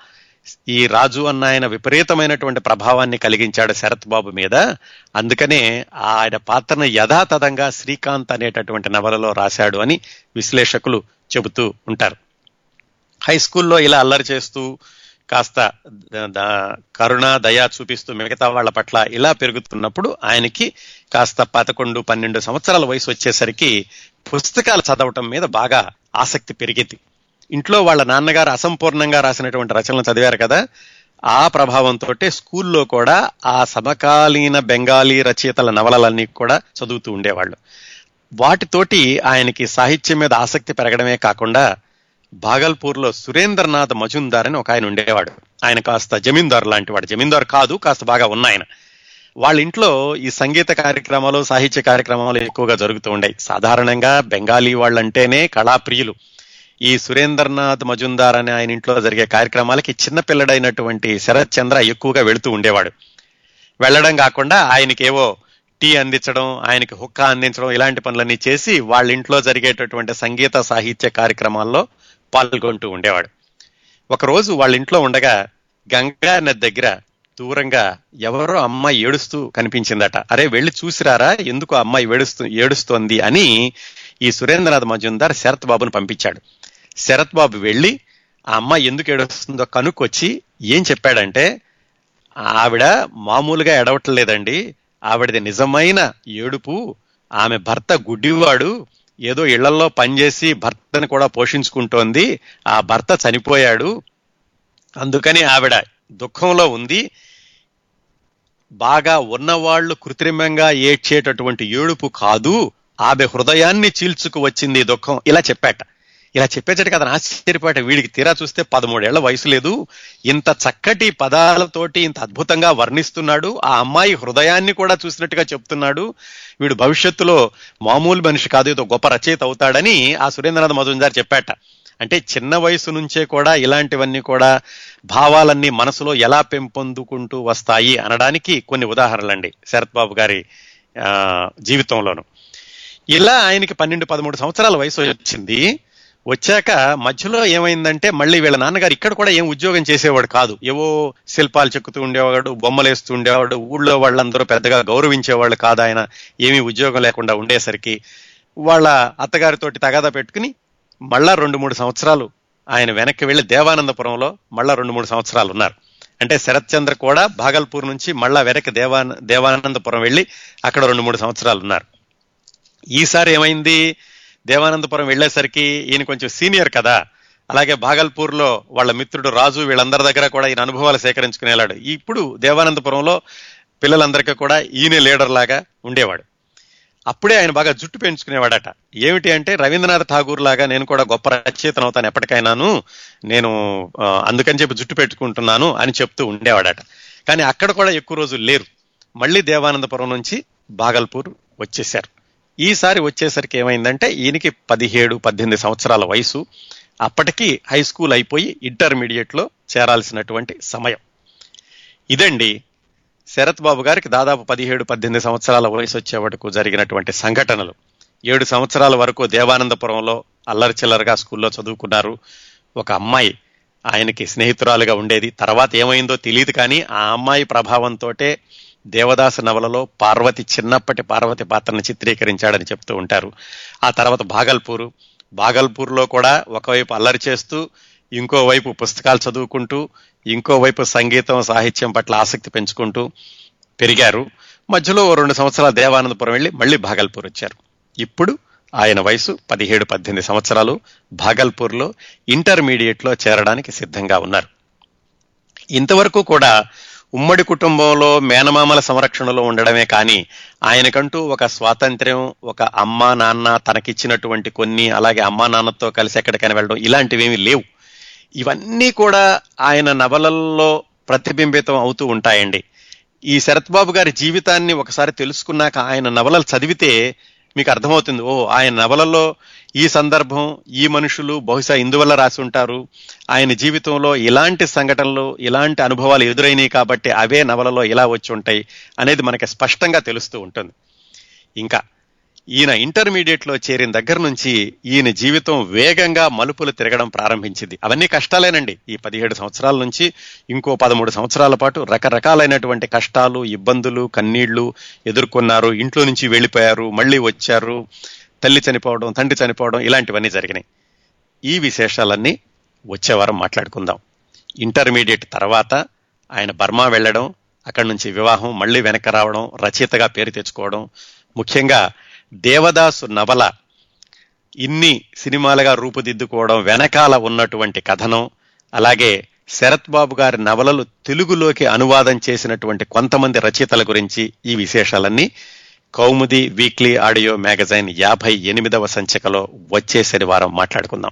ఈ రాజు అన్న ఆయన విపరీతమైనటువంటి ప్రభావాన్ని కలిగించాడు శరత్ బాబు మీద. అందుకనే ఆయన పాత్రను యథాతథంగా శ్రీకాంత్ అనేటటువంటి నవలలో రాశాడు అని విశ్లేషకులు చెబుతూ ఉంటారు. హై స్కూల్లో ఇలా అల్లరి చేస్తూ కాస్త కరుణ దయ చూపిస్తూ మిగతా వాళ్ళ పట్ల ఇలా పెరుగుతున్నప్పుడు ఆయనకి కాస్త పదకొండు పన్నెండు సంవత్సరాల వయసు వచ్చేసరికి పుస్తకాలు చదవటం మీద బాగా ఆసక్తి పెరిగింది. ఇంట్లో వాళ్ళ నాన్నగారు అసంపూర్ణంగా రాసినటువంటి రచనలు చదివారు కదా ఆ ప్రభావంతో స్కూల్లో కూడా ఆ సమకాలీన బెంగాలీ రచయితల నవలలన్నీ కూడా చదువుతూ ఉండేవాళ్ళు. వాటితోటి ఆయనకి సాహిత్యం మీద ఆసక్తి పెరగడమే కాకుండా భాగల్పూర్లో సురేంద్రనాథ్ మజుందార్ అని ఒక ఆయన ఉండేవాడు. ఆయన కాస్త జమీందార్ లాంటి వాడు. జమీందార్ కాదు కాస్త బాగా ఉన్న ఆయన. వాళ్ళ ఇంట్లో ఈ సంగీత కార్యక్రమాలు సాహిత్య కార్యక్రమాలు ఎక్కువగా జరుగుతూ ఉండేవి. సాధారణంగా బెంగాలీ వాళ్ళంటేనే కళాప్రియులు. ఈ సురేంద్రనాథ్ మజుందార్ అనే ఆయన ఇంట్లో జరిగే కార్యక్రమాలకి చిన్నపిల్లడైనటువంటి శరత్ చంద్ర ఎక్కువగా వెళుతూ ఉండేవాడు. వెళ్ళడం కాకుండా ఆయనకేవో టీ అందించడం ఆయనకి హుక్కా అందించడం ఇలాంటి పనులన్నీ చేసి వాళ్ళ ఇంట్లో జరిగేటటువంటి సంగీత సాహిత్య కార్యక్రమాల్లో పాల్గొంటూ ఉండేవాడు. ఒకరోజు వాళ్ళ ఇంట్లో ఉండగా గంగా నది దగ్గర దూరంగా ఎవరో అమ్మాయి ఏడుస్తూ కనిపించిందట. అరే వెళ్ళి చూసిరారా? ఎందుకు అమ్మాయి ఏడుస్తూ ఏడుస్తోంది అని ఈ సురేంద్రనాథ్ మజుందార్ శరత్ బాబును పంపించాడు. శరత్ బాబు వెళ్ళి ఆ అమ్మాయి ఎందుకు ఏడుస్తుందో కనుక్కొచ్చి ఏం చెప్పాడంటే ఆవిడ మామూలుగా ఎడవట్లేదండి ఆవిడది నిజమైన ఏడుపు. ఆమె భర్త గుడ్డివాడు. ఏదో ఇళ్ళలో పనిచేసి భర్తను కూడా పోషించుకుంటోంది. ఆ భర్త చనిపోయాడు. అందుకని ఆవిడ దుఃఖంలో ఉంది. బాగా ఉన్నవాళ్ళు కృత్రిమంగా ఏడ్చేటటువంటి ఏడుపు కాదు. ఆమె హృదయాన్ని చీల్చుకు వచ్చింది దుఃఖం. ఇలా చెప్పాట. ఇలా చెప్పేసరికి కదా ఆశ్చర్యపాట వీడికి తీరా చూస్తే పదమూడేళ్ళ వయసు లేదు. ఇంత చక్కటి పదాలతోటి ఇంత అద్భుతంగా వర్ణిస్తున్నాడు. ఆ అమ్మాయి హృదయాన్ని కూడా చూసినట్టుగా చెప్తున్నాడు. వీడు భవిష్యత్తులో మామూలు మనిషి కాదు ఏదో గొప్ప రచయిత అవుతాడని ఆ సురేంద్రనాథ్ మజుందార్ చెప్పాట. అంటే చిన్న వయసు నుంచే కూడా ఇలాంటివన్నీ కూడా భావాలన్నీ మనసులో ఎలా పెంపొందుకుంటూ వస్తాయి అనడానికి కొన్ని ఉదాహరణలండి శరత్ బాబు గారి ఆ, జీవితంలోను. ఇలా ఆయనకి పన్నెండు పదమూడు సంవత్సరాల వయసు వచ్చింది. వచ్చాక మధ్యలో ఏమైందంటే మళ్ళీ వీళ్ళ నాన్నగారు ఇక్కడ కూడా ఏం ఉద్యోగం చేసేవాడు కాదు. ఏవో శిల్పాలు చెక్కుతూ ఉండేవాడు బొమ్మలు వేస్తూ ఉండేవాడు ఊళ్ళో వాళ్ళందరూ పెద్దగా గౌరవించేవాళ్ళు కాదు ఆయన. ఏమీ ఉద్యోగం లేకుండా ఉండేసరికి వాళ్ళ అత్తగారితోటి తగాదా పెట్టుకుని మళ్ళా రెండు మూడు సంవత్సరాలు ఆయన వెనక్కి వెళ్ళి దేవానందపురంలో మళ్ళా రెండు మూడు సంవత్సరాలు ఉన్నారు. అంటే శరత్చంద్ర కూడా భాగల్పూర్ నుంచి మళ్ళా వెనక్కి దేవాన దేవానందపురం వెళ్ళి అక్కడ రెండు మూడు సంవత్సరాలు ఉన్నారు. ఈసారి ఏమైంది? దేవానందపురం వెళ్ళేసరికి ఈయన కొంచెం సీనియర్ కదా. అలాగే భాగల్పూర్లో వాళ్ళ మిత్రుడు రాజు వీళ్ళందరి దగ్గర కూడా ఈయన అనుభవాలు సేకరించుకునేవాడు ఇప్పుడు దేవానందపురంలో పిల్లలందరికీ కూడా ఈయన లీడర్ లాగా ఉండేవాడు. అప్పుడే ఆయన బాగా జుట్టు పెంచుకునేవాడట. ఏమిటి అంటే రవీంద్రనాథ్ ఠాగూర్ లాగా నేను కూడా గొప్ప రచయితను అవుతాను ఎప్పటికైనాను. నేను అందుకని చెప్పి జుట్టు పెట్టుకుంటున్నాను అని చెప్తూ ఉండేవాడట. కానీ అక్కడ కూడా ఎక్కువ రోజులు లేరు. మళ్ళీ దేవానందపురం నుంచి భాగల్పూర్ వచ్చేశారు. ఈసారి వచ్చేసరికి ఏమైందంటే ఈయనకి పదిహేడు పద్దెనిమిది సంవత్సరాల వయసు. అప్పటికి హై స్కూల్ అయిపోయి ఇంటర్మీడియట్లో చేరాల్సినటువంటి సమయం. ఇదండి శరత్ బాబు గారికి దాదాపు పదిహేడు పద్దెనిమిది సంవత్సరాల వయసు వచ్చే వరకు జరిగినటువంటి సంఘటనలు. ఏడు సంవత్సరాల వరకు దేవానందపురంలో అల్లరి చిల్లరగా స్కూల్లో చదువుకున్నారు. ఒక అమ్మాయి ఆయనకి స్నేహితురాలుగా ఉండేది. తర్వాత ఏమైందో తెలియదు కానీ ఆ అమ్మాయి ప్రభావంతోటే దేవదాసు నవలలో పార్వతి చిన్నప్పటి పార్వతి పాత్రను చిత్రీకరించాడని చెప్తూ ఉంటారు. ఆ తర్వాత భాగల్పూరు. భాగల్పూర్లో కూడా ఒకవైపు అల్లరి చేస్తూ ఇంకోవైపు పుస్తకాలు చదువుకుంటూ ఇంకోవైపు సంగీతం సాహిత్యం పట్ల ఆసక్తి పెంచుకుంటూ పెరిగారు. మధ్యలో ఓ రెండు సంవత్సరాలు దేవానందపురం వెళ్ళి మళ్ళీ భాగల్పూర్ వచ్చారు. ఇప్పుడు ఆయన వయసు పదిహేడు పద్దెనిమిది సంవత్సరాలు. భాగల్పూర్లో ఇంటర్మీడియట్లో చేరడానికి సిద్ధంగా ఉన్నారు. ఇంతవరకు కూడా ఉమ్మడి కుటుంబంలో మేనమామల సంరక్షణలో ఉండడమే కానీ ఆయనకంటూ ఒక స్వాతంత్ర్యం ఒక అమ్మా నాన్న తనకిచ్చినటువంటి కొన్ని అలాగే అమ్మా నాన్నతో కలిసి ఎక్కడికైనా వెళ్ళడం ఇలాంటివేమీ లేవు. ఇవన్నీ కూడా ఆయన నవలల్లో ప్రతిబింబితం అవుతూ ఉంటాయండి. ఈ శరత్ బాబు గారి జీవితాన్ని ఒకసారి తెలుసుకున్నాక ఆయన నవలలు చదివితే మీకు అర్థమవుతుంది. ఓ ఆయన నవలలో ఈ సందర్భం ఈ మనుషులు బహుశా ఇందువల్ల రాసి ఉంటారు. ఆయన జీవితంలో ఇలాంటి సంఘటనలు ఇలాంటి అనుభవాలు ఎదురైనాయి కాబట్టి అవే నవలలో ఇలా వచ్చి ఉంటాయి అనేది మనకి స్పష్టంగా తెలుస్తూ ఉంటుంది. ఇంకా ఈయన ఇంటర్మీడియట్లో చేరిన దగ్గర నుంచి ఈయన జీవితం వేగంగా మలుపులు తిరగడం ప్రారంభించింది. అవన్నీ కష్టాలేనండి. ఈ పదిహేడు సంవత్సరాల నుంచి ఇంకో పదమూడు సంవత్సరాల పాటు రకరకాలైనటువంటి కష్టాలు ఇబ్బందులు కన్నీళ్ళు ఎదుర్కొన్నారు. ఇంట్లో నుంచి వెళ్ళిపోయారు మళ్ళీ వచ్చారు. తల్లి చనిపోవడం తండ్రి చనిపోవడం ఇలాంటివన్నీ జరిగినాయి. ఈ విశేషాలన్నీ వచ్చేవారం మాట్లాడుకుందాం. ఇంటర్మీడియట్ తర్వాత ఆయన బర్మా వెళ్ళడం అక్కడి నుంచి వివాహం మళ్ళీ వెనక్కి రావడం రచయితగా పేరు తెచ్చుకోవడం ముఖ్యంగా దేవదాసు నవల ఇన్ని సినిమాలుగా రూపుదిద్దుకోవడం వెనకాల ఉన్నటువంటి కథనం అలాగే శరత్ బాబు గారి నవలలు తెలుగులోకి అనువాదం చేసినటువంటి కొంతమంది రచయితల గురించి ఈ విశేషాలన్నీ కౌముది వీక్లీ ఆడియో మ్యాగజైన్ యాభై ఎనిమిదవ సంచికలో వచ్చే శనివారం మాట్లాడుకుందాం.